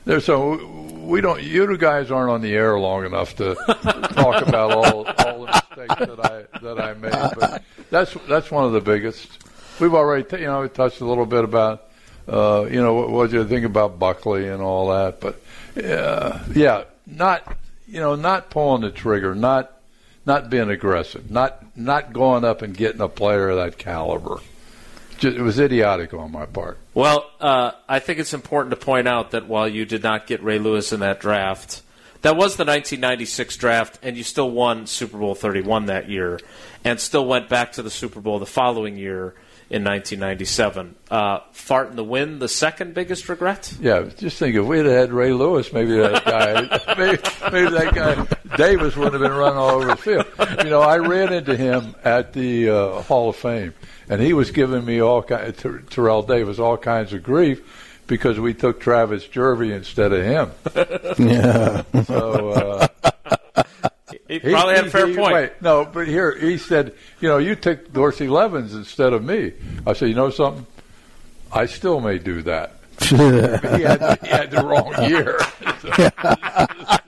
There's so we don't. You two guys aren't on the air long enough to [laughs] talk about all all the mistakes that I that I made. But that's that's one of the biggest. We've already t- you know touched a little bit about uh, you know what, what you think about Buckley and all that. But uh, yeah, not you know not pulling the trigger, not not being aggressive, not not going up and getting a player of that caliber. Just, it was idiotic on my part. Well, uh, I think it's important to point out that while you did not get Ray Lewis in that draft, that was the 1996 draft, and you still won Super Bowl 31 that year, and still went back to the Super Bowl the following year in 1997. Uh, fart in the wind, the second biggest regret? Yeah, just think if we had had Ray Lewis, maybe that guy, [laughs] maybe, maybe that guy Davis wouldn't have been running all over the field. You know, I ran into him at the uh, Hall of Fame, and he was giving me all kind, Terrell Davis all kinds of grief because we took Travis Jervey instead of him. [laughs] Yeah. So. Uh, He probably had a fair he- point. Wait, no, but here he said, you know, you took Dorsey Levens instead of me. I said, you know something? I still may do that. [laughs] he, had, he had the wrong year. [laughs]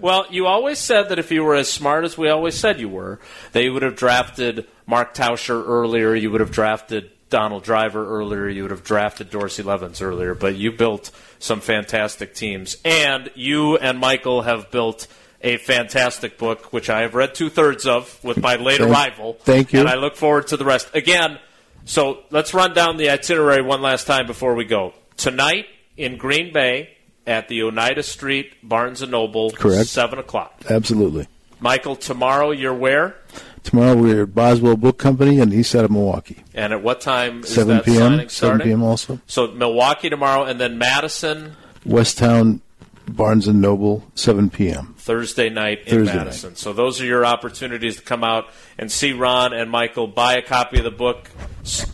Well, you always said that if you were as smart as we always said you were, they would have drafted Mark Tauscher earlier, you would have drafted Donald Driver earlier, you would have drafted Dorsey Levens earlier, but you built some fantastic teams. And you and Michael have built a fantastic book, which I have read two thirds of with my late Thank- arrival. thank you. And I look forward to the rest. Again, so let's run down the itinerary one last time before we go. Tonight in Green Bay at the Oneida Street Barnes and Noble, Correct. seven o'clock. Absolutely. Michael, tomorrow you're where? Tomorrow we're at Boswell Book Company on the east side of Milwaukee. And at what time is 7 that p.m. signing 7 p.m. also. So Milwaukee tomorrow, and then Madison West Towne Barnes and Noble, 7 p.m. Thursday night in Thursday Madison. So those are your opportunities to come out and see Ron and Michael. Buy a copy of the book,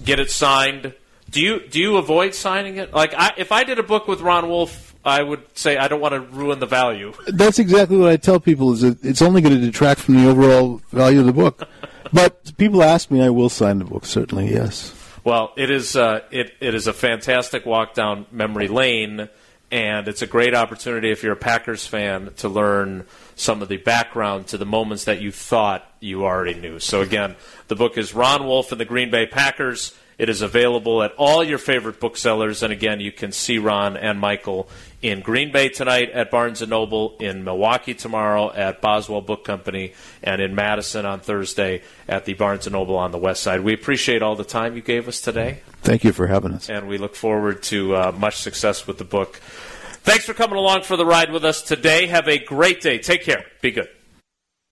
get it signed. Do you do you avoid signing it? Like, I, if I did a book with Ron Wolf, I would say I don't want to ruin the value. [laughs] That's exactly what I tell people. Is that it's only going to detract from the overall value of the book. [laughs] but people ask me, I will sign the book. Certainly, yes. Well, it is uh, it it is a fantastic walk down memory lane, and it's a great opportunity if you're a Packers fan to learn some of the background to the moments that you thought you already knew. So again, the book is Ron Wolf and the Green Bay Packers. It is available at all your favorite booksellers, and again, you can see Ron and Michael in Green Bay tonight at Barnes and Noble, in Milwaukee tomorrow at Boswell Book Company, and in Madison on Thursday at the Barnes and Noble on the West Side. We appreciate all the time you gave us today, Thank you for having us. and we look forward to uh, much success with the book. Thanks for coming along for the ride with us today. Have a great day. Take care. Be good.